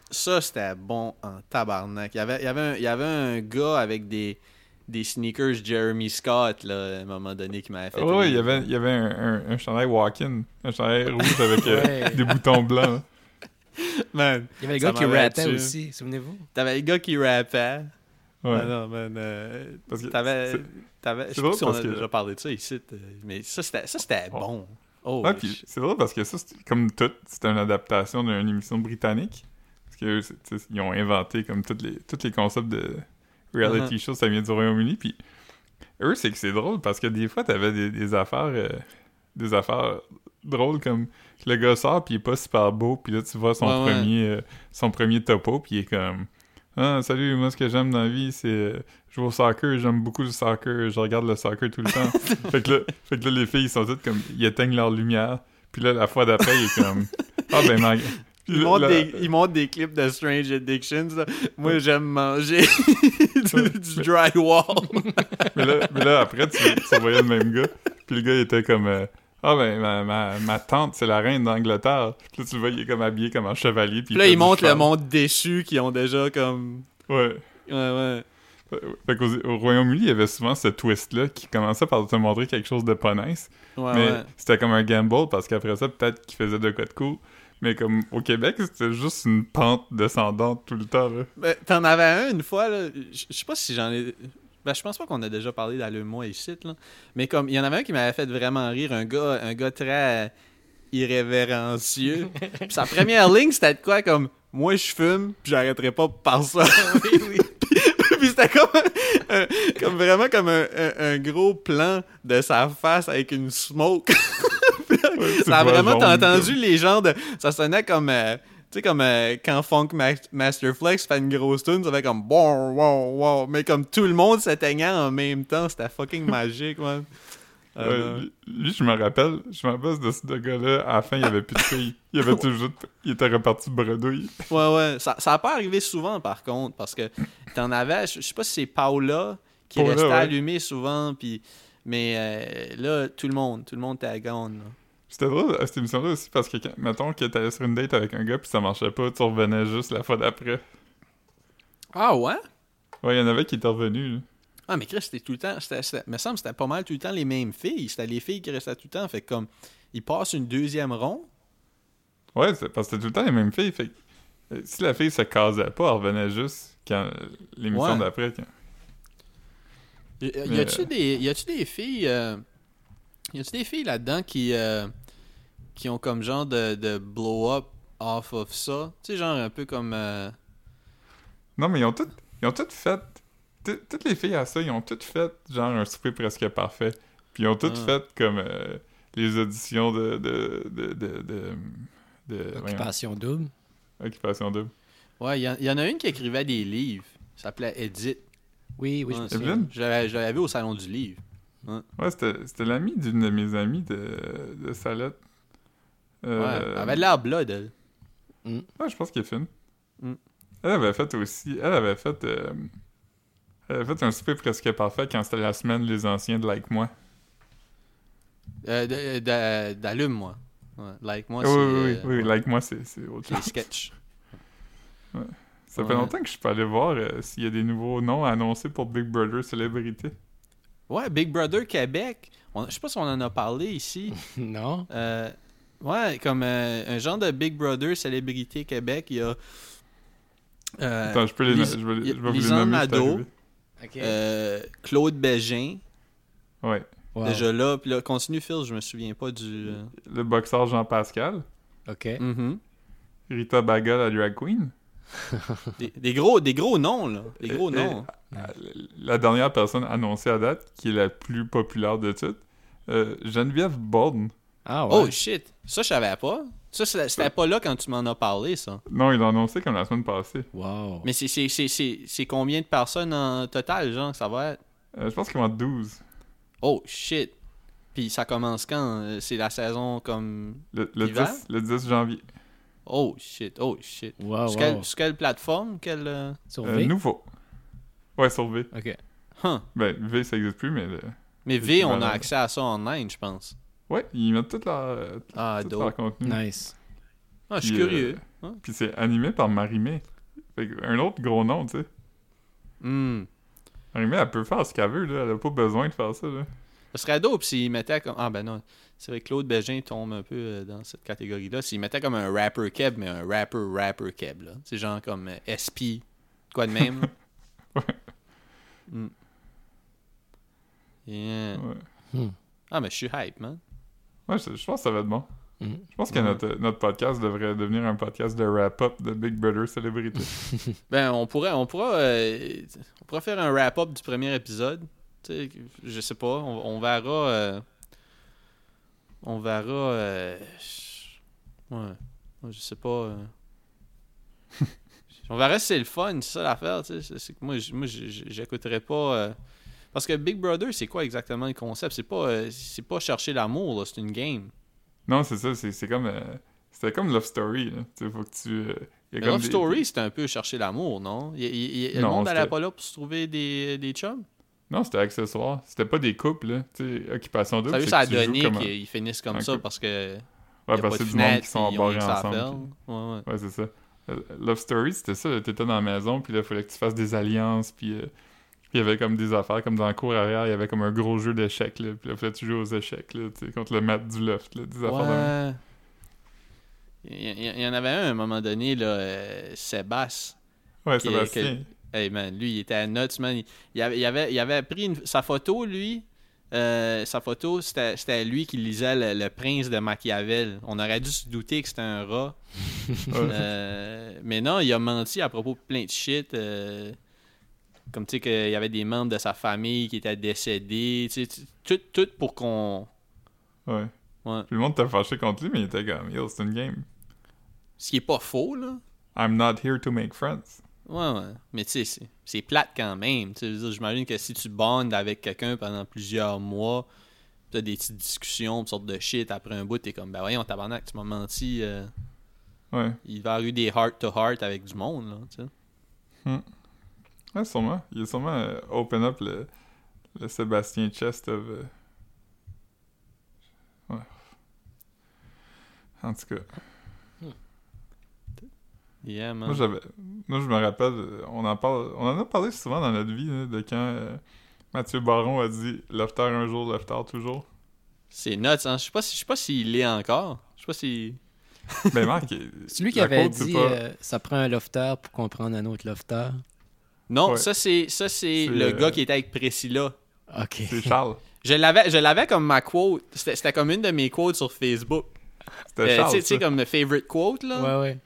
Ça, c'était bon en tabarnak. Il y avait, il y avait, un, il y avait un gars avec des, des sneakers Jeremy Scott, là, à un moment donné, qui m'avait fait... Oh, ouais, il y avait, il y avait un, un, un chandail walk-in, un chandail rouge avec euh, des boutons blancs. Man, Il y avait le gars qui rappait aussi, souvenez-vous? t'avais le gars qui rappait. Ouais. Ah non, man, euh, Parce que t'avais... t'avais- Je sais pas si on a que- déjà parlé de ça ici, mais ça, c'était ça, c'était Oh. bon. Oh, Ouais, puis c'est drôle parce que ça, comme tout, c'est une adaptation d'une émission britannique. Parce que ils ont inventé comme tous les, tous les concepts de reality Uh-huh. show, ça vient du Royaume-Uni. Puis eux, c'est que c'est drôle parce que des fois, t'avais des, des affaires euh, des affaires drôles comme le gars sort puis il est pas super beau puis là tu vois son Ouais, ouais. premier euh, son premier topo puis il est comme ah salut moi ce que j'aime dans la vie c'est euh, jouer au soccer j'aime beaucoup le soccer je regarde le soccer tout le temps fait que là fait que là les filles ils sont toutes comme ils éteignent leur lumière puis là la fois d'après il est comme ah ben ma Ils montrent, des, ils montrent des clips de Strange Addictions. là. Moi, j'aime manger du, du drywall. mais là mais là après tu, tu voyais le même gars puis le gars il était comme euh, ah ben ma, ma, ma tante c'est la reine d'Angleterre puis là tu le vois il est comme habillé comme un chevalier puis Puis là, du montrent le monde déçu qui ont déjà comme. ouais Ouais, ouais. Fait qu'au au Royaume-Uni, il y avait souvent ce twist-là qui commençait par te montrer quelque chose de pas nice. Ouais, mais ouais. c'était comme un gamble parce qu'après ça, peut-être qu'il faisait de quoi de cool. Mais comme au Québec, c'était juste une pente descendante tout le temps. Là. Ben, T'en avais un une fois, là. Je sais pas si j'en ai. Ben, je pense pas qu'on a déjà parlé d'Allume-moi ici, là. Mais comme, il y en avait un qui m'avait fait vraiment rire, un gars, un gars très irrévérencieux. Puis sa première ligne, c'était de quoi comme Moi, je fume, puis j'arrêterai pas par ça. oui, oui. puis c'était comme, comme vraiment comme un, un- un gros plan de sa face avec une smoke. Ça a vraiment, t'as entendu les gens de. Ça sonnait comme. euh, tu sais, comme euh, quand Funk Ma- Master Flex fait une grosse tune, ça fait comme bon, wow, wow. Mais comme tout le monde s'éteignant en même temps, c'était fucking magique, man. Ouais, non. lui, lui, je me rappelle, je me rappelle de ce gars-là, à la fin, il y avait plus de filles. Il avait toujours, il était reparti bredouille. Ouais, ouais. Ça, ça a pas arrivé souvent, par contre, parce que t'en avais, je je sais pas si c'est Paula qui Paula, restait ouais. allumée souvent, puis. Mais euh, là, tout le monde, tout le monde était à gone, là. C'était drôle à cette émission-là aussi parce que, quand- mettons que t'allais sur une date avec un gars puis ça marchait pas, tu revenais juste la fois d'après. Ah ouais? Ouais, il y en avait qui étaient revenus. là. Ah, mais Chris, c'était tout le temps. C'était, c'était- me semble c'était pas mal tout le temps les mêmes filles. C'était les filles qui restaient tout le temps. Fait que comme, ils passent une deuxième ronde. Ouais, c'est- parce que c'était tout le temps les mêmes filles. Fait que, euh, si la fille se casait pas, elle revenait juste quand euh, l'émission Ouais. d'après. quand- Y, y Mais, a-tu euh, des, y a-tu des filles. euh, y a-tu des filles là-dedans qui. euh, qui ont comme genre de, de blow-up off of ça? Tu sais, genre un peu comme. euh, Non, mais ils ont toutes, ils ont toutes fait toutes les filles à ça, ils ont toutes fait genre un souper presque parfait. Puis ils ont toutes Ah. fait comme euh, les auditions de. de. de. de. de, de- voyons, Occupation double. Occupation double. Ouais, il y, y en a une qui écrivait des livres. Ça s'appelait Edith. Oui, oui, je Ouais, me? Je l'avais je l'avais vu au salon du livre. Ouais, c'était c'était l'amie d'une de mes amies de, de Salette. Ouais, Euh, elle avait de l'air blood, elle. Ouais, je pense qu'elle est fine. Mm. Elle avait fait aussi. Elle avait fait. euh, elle avait fait un souper presque parfait quand c'était la semaine Les Anciens de Like Moi. Euh, de- de- D'allume-moi. Ouais, like moi, oui, c'est oui, oui, euh, oui, ouais, Like Moi, c'est c'est autre c'est chose. sketch. Ça fait Ouais. longtemps que je suis pas allé voir euh, s'il y a des nouveaux noms annoncés pour Big Brother Célébrité. Ouais, Big Brother Québec. On- je sais pas si on en a parlé ici. Non. Euh, ouais, comme euh, un genre de Big Brother Célébrité Québec, il y a. euh, Attends, je peux les, je vais, je vais vous les nommer. c'est Nadeau. arrivé. Ok. euh, Claude Bégin, Ouais. Wow. déjà là. Puis là, continue, Phil, je me souviens pas du. euh, Le boxeur Jean-Pascal. Ok. mhm. Rita Baga, la drag queen. des, des gros, des gros noms, là. Des gros Et- noms. La dernière personne annoncée à date, qui est la plus populaire de toutes, euh, Geneviève Borden. Ah ouais. Oh shit! Ça, je savais pas. Ça, c'était pas là quand tu m'en as parlé, ça. Non, il l'a annoncé comme la semaine passée. Wow. Mais c'est- c'est c'est- c'est- c'est combien de personnes en total, genre, que ça va être? Euh, je pense qu'il va être 12. Oh shit! Puis ça commence quand? Euh, C'est la saison comme. Le, le Hiver? 10, le 10 janvier. Oh shit, oh shit. Wow, sur, wow. quelle, sur quelle plateforme? Quelle. euh, Sur Euh, V? nouveau. Ouais, sur V. Ok. huh. Ben, V, ça existe plus, mais... le- Mais V, on a accès à ça online, je pense. Ouais, ils mettent tout leur, euh, Ah, contenu. Nice. Ah, je suis euh, curieux. Hein? Puis c'est animé par Marimé. Fait que un autre gros nom, tu sais. Hmm. Marimé, elle peut faire ce qu'elle veut, là. Elle a pas besoin de faire ça, là. Ce serait dope s'ils mettaient comme. Ah, ben non. C'est vrai que Claude Bégin tombe un peu euh, dans cette catégorie-là. S'ils mettaient comme un rapper keb, mais un rapper rapper keb, là. C'est genre comme euh, SP. Quoi de même? Ouais. Hmm. Yeah. Ouais, Hmm. Ah, mais je suis hype, man. Ouais, je, je pense que ça va être bon. Mhm. Je pense que notre, notre podcast devrait devenir un podcast de wrap-up de Big Brother Célébrité. Ben, on pourrait, on pourra, euh, on pourra faire un wrap-up du premier épisode. Tu sais, je sais pas, on, on verra. euh, on verra. euh, ouais, je sais pas. euh. on verra si c'est le fun, c'est ça l'affaire. Moi, j- moi, j- j- j'écouterais pas. Euh, parce que Big Brother, c'est quoi exactement le concept? C'est pas, euh, c'est pas chercher l'amour, là, c'est une game. non, c'est ça, c'est comme... euh, C'était comme Love Story, là. Faut que tu... euh, y a Mais comme Love des- Story, c'était un peu chercher l'amour, non? Il- Le Non, monde allait c'était- pas là pour se trouver des, des chums? Non, c'était accessoire. C'était pas des couples, là. Tu sais, Occupation Double, Ça a vu, ça a donné qu'ils finissent comme ça couple. parce que Ouais, parce que c'est du monde qui sont embarrés ensemble. puis- Ouais, ouais. Ouais, c'est ça. Euh, Love Story, c'était ça. T'étais dans la maison, puis là, il fallait que tu fasses des alliances, puis... euh, puis il y avait comme des affaires, comme dans la cour arrière, il y avait comme un gros jeu d'échecs, là. Puis là, fallait tu joues aux échecs, là, contre le mat du loft, là, des affaires de même. Il y, en avait un à un moment donné, là, euh, Sébastien. Ouais, qui Sébastien. Hey man, lui, il était à nuts, man. Il, il avait, il, avait, il avait pris une- sa photo, lui. euh, sa photo, c'était lui qui lisait le, le prince de Machiavel. On aurait dû se douter que c'était un rat. Euh, mais non, il a menti à propos de plein de shit. Comme tu sais, qu'il y avait des membres de sa famille qui étaient décédés. tu sais, Tout, tout pour qu'on. Ouais. Ouais. Puis le monde t'a fâché contre lui, mais il était comme, yo, c'est une game. Ce qui est pas faux, là. I'm not here to make friends. Ouais, ouais. Mais tu sais, c'est- plate quand même. J'imagine que si tu bondes avec quelqu'un pendant plusieurs mois, t'as des petites discussions, une sorte de shit, après un bout, t'es comme, ben voyons, tabarnak, tu m'as menti. euh, Ouais. il va y avoir eu des heart-to-heart avec du monde, là, tu sais. Ouais, sûrement. Il a sûrement euh, open up le, le Sébastien Chest of... euh, Ouais. En tout cas. Yeah, man. Moi, j'avais... Moi, je me rappelle, euh, on en parle... On en a parlé souvent dans notre vie, là, de quand euh, Mathieu Baron a dit « Lofter un jour, Lofter toujours C'est nuts, hein. Je sais pas si, je sais pas s'il l'est encore. Je sais pas si... ». Ben, Marc... C'est lui qui avait dit pas- euh, ça prend un lofter pour comprendre un autre lofter. Non, Ouais. ça, c'est, ça, c'est le euh, gars qui était avec Priscilla. Ok. C'est Charles. Je l'avais, je l'avais comme ma quote. C'était, c'était comme une de mes quotes sur Facebook. C'était Euh, Charles, tu sais, comme le favorite quote, là? Ouais, ouais.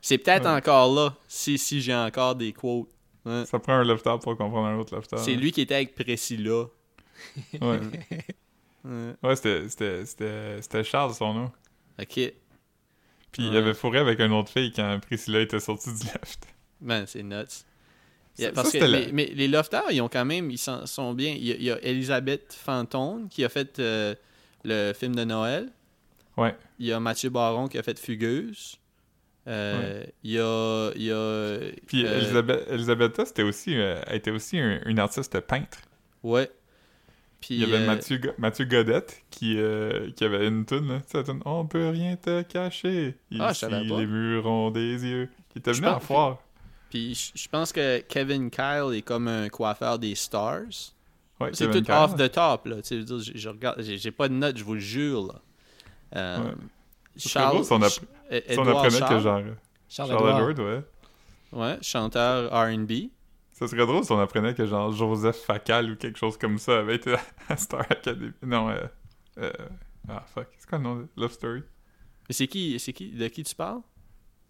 C'est peut-être Ouais. encore là, si, si j'ai encore des quotes. Ouais. Ça prend un lofter pour comprendre un autre lofter. C'est lui qui était avec Priscilla. Ouais, Ouais. ouais c'était- c'était c'était- c'était Charles son nom. Ok. Puis il avait fourré avec une autre fille quand Priscilla était sortie du loft. Man, c'est nuts. Yeah, Ça- parce ça, que c'était la- les, mais les lofters, ils ont quand même, ils s'en- sont bien. Il y, a, il y a Elisabeth Fantone qui a fait euh, le film de Noël. Ouais. Il y a Mathieu Baron qui a fait Fugueuse. Euh, Il y a. Il y a Puis euh, Elisabeth, Elisabetta, c'était aussi, euh, elle était aussi un- une artiste peintre. Ouais. Puis, Il y avait euh, Mathieu, Mathieu Godette qui, euh, qui avait une tune, là. Tu sais, On peut rien te cacher. Ici, Ah, je savais pas. les murs ont des yeux. Qui était venu en foire. Puis je- pense que Kevin Kyle est comme un coiffeur des stars. Ouais, C'est tout Kyle. off the top, là. Tu sais, je veux dire, je, regarde, j'ai j'ai pas de notes, je vous le jure, là. Euh, Ouais. Ce serait drôle si on, app- Ch- si on Edouard apprenait que Charles, genre. Charles, Charles. Edward, ouais. ouais, chanteur R&B. Ça serait drôle si on apprenait que genre Joseph Facal ou quelque chose comme ça avait été à Star Academy. Non, euh, euh, Ah, fuck. C'est quoi le nom de Love Story? Mais c'est qui, c'est qui, de qui tu parles?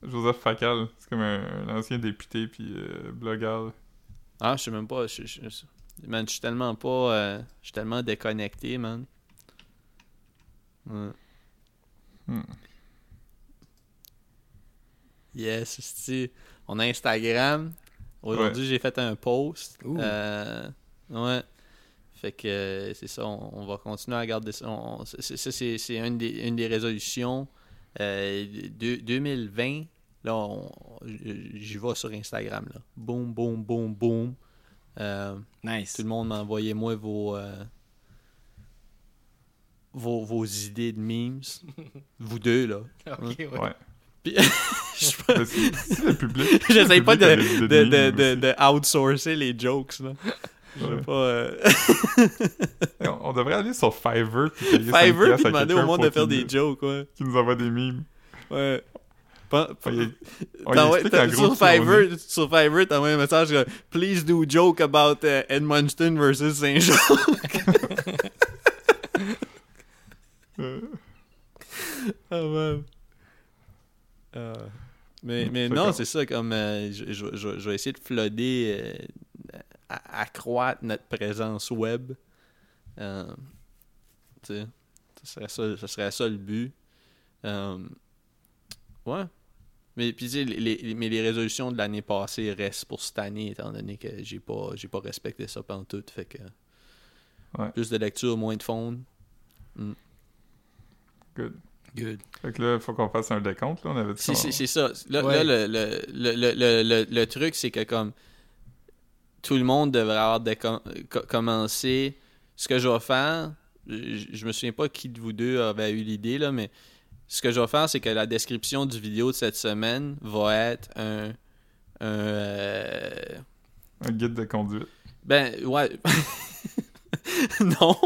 Joseph Facal. C'est comme un, un ancien député puis euh, blogueur. Ah, je sais même pas. Je, je- je- man, je suis tellement pas. euh, je suis tellement déconnecté, man. Ouais. Hmm. Yes, c'est On a Instagram. Aujourd'hui, j'ai fait un post. Euh, ouais. Fait que c'est ça, on, on va continuer à garder ça. C'est- des, une des résolutions. Euh, de- 2020, là, on- j'y vais sur Instagram. Là. Boum, boum, boum, boum. Euh, Nice. tout le monde m'envoyez-moi vos, euh, vos, vos idées de memes. Vous deux, là. Ok, ouais. Ouais. Puis, je si, si le public. J'essaye pas de, de, de, de outsourcer les jokes, là. Je pas... euh, On, on devrait aller sur Fiverr puis payer 5 Fiverr, puis demander au monde de faire des nous- jokes, ouais. Qui nous envoie des mimes. Ouais. Pas- pas- On y- on y sur. Fiverr, sur Fiverr, t'as un message comme Please do joke about uh, Edmundston versus Saint-Jean. Euh, Ah, man. Euh, mais, mais C'est non, c'est ça, comme euh, je, je- je- je vais essayer de flooder, à- accroître notre présence web. Euh, tu sais, ce serait ça, ce serait ça le but. Euh, ouais. Mais, puis, les, les- mais les résolutions de l'année passée restent pour cette année, étant donné que j'ai pas, j'ai pas respecté ça pendant tout. Fait que. Ouais. Plus de lecture, moins de fond. Good. Good. Fait que là, faut qu'on fasse un décompte, là. On avait dit C'est qu'on- c'est- c'est ça. Là, Ouais. là, le, le, le, le, le, le- le truc, c'est que comme tout le monde devrait avoir commencé. Ce que je vais faire, je, je me souviens pas qui de vous deux avait eu l'idée, là, mais ce que je vais faire, c'est que la description du vidéo de cette semaine va être un. un euh, Un guide de conduite. ben, ouais. non.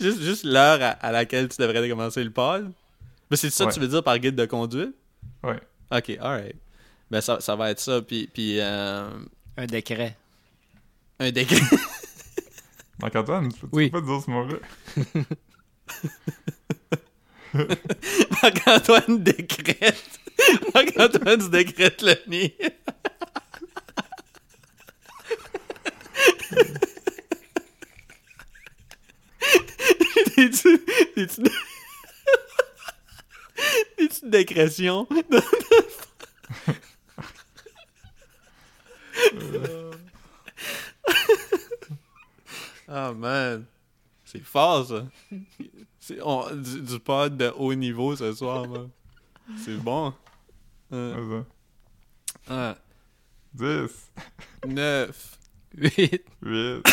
juste juste l'heure à, à laquelle tu devrais commencer le pod. Mais c'est ça Ouais. que tu veux dire par guide de conduite? Ouais. Ok, alright. Ben, ça, ça va être ça. Puis, puis euh, Un décret. un décret. Marc-Antoine, tu peux Oui. pas dire ce mot-là? Marc-Antoine décrète. Marc-Antoine se décrète le nez. Des-tu. Des-tu. Des-tu décrétions? Ah man. C'est fort ça. C'est on- du, du pod de haut niveau ce soir, man. C'est bon. Euh, C'est ah, ça. 10, 9, 8. 8.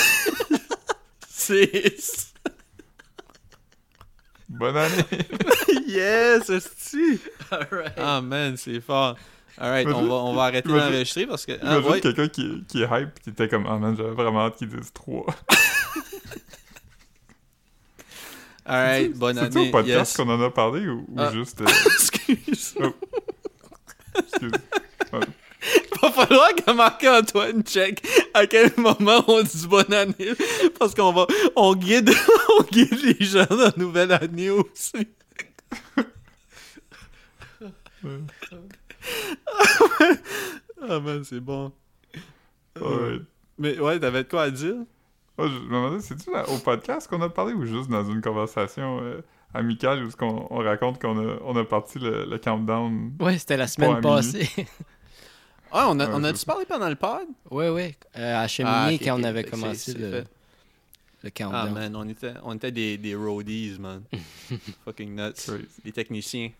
6. Bonne année! yes, esti. Alright. Ah man, c'est fort. Alright, on va, on va arrêter d'enregistrer parce que. Imagine ouais. quelqu'un qui, qui est hype qui était comme Ah man, j'avais vraiment hâte qu'ils disent 3. Alright, bonne année. au podcast Yes. qu'on en a parlé ou, ou Ah. juste. euh, Excuse. excuse. Va falloir que Marc-Antoine check à quel moment on dit bonne année. Parce qu'on va. On guide, on guide les gens dans la nouvelle année aussi. Ah man, c'est bon. Alright. Mais ouais, t'avais de quoi à dire? Moi, je me demandais, c'est-tu au podcast qu'on a parlé ou juste dans une conversation euh, amicale où ce qu'on on raconte qu'on a, on a parti le, le countdown? Ouais, c'était la semaine passée. Ah, on a, Ouais, on c'est a-tu parlé pendant le pod? ouais, ouais. euh, à Cheminée, Ah, ok, quand on avait commencé le, le Ah, countdown. man, on était, on était des, des roadies, man. Fucking nuts. Crazy. Des techniciens.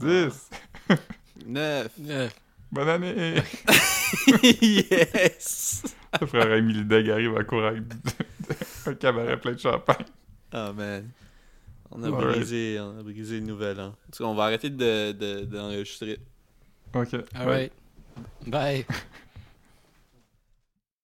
10! Neuf. Euh, Bonne année! yes! Le frère Emily Degg arrive à courir avec un cabaret plein de champagne. Ah, man. On a Alright. brisé, on a brisé le nouvel an. En tout cas, on va arrêter de, de, d'enregistrer. Ok. all right. Bye.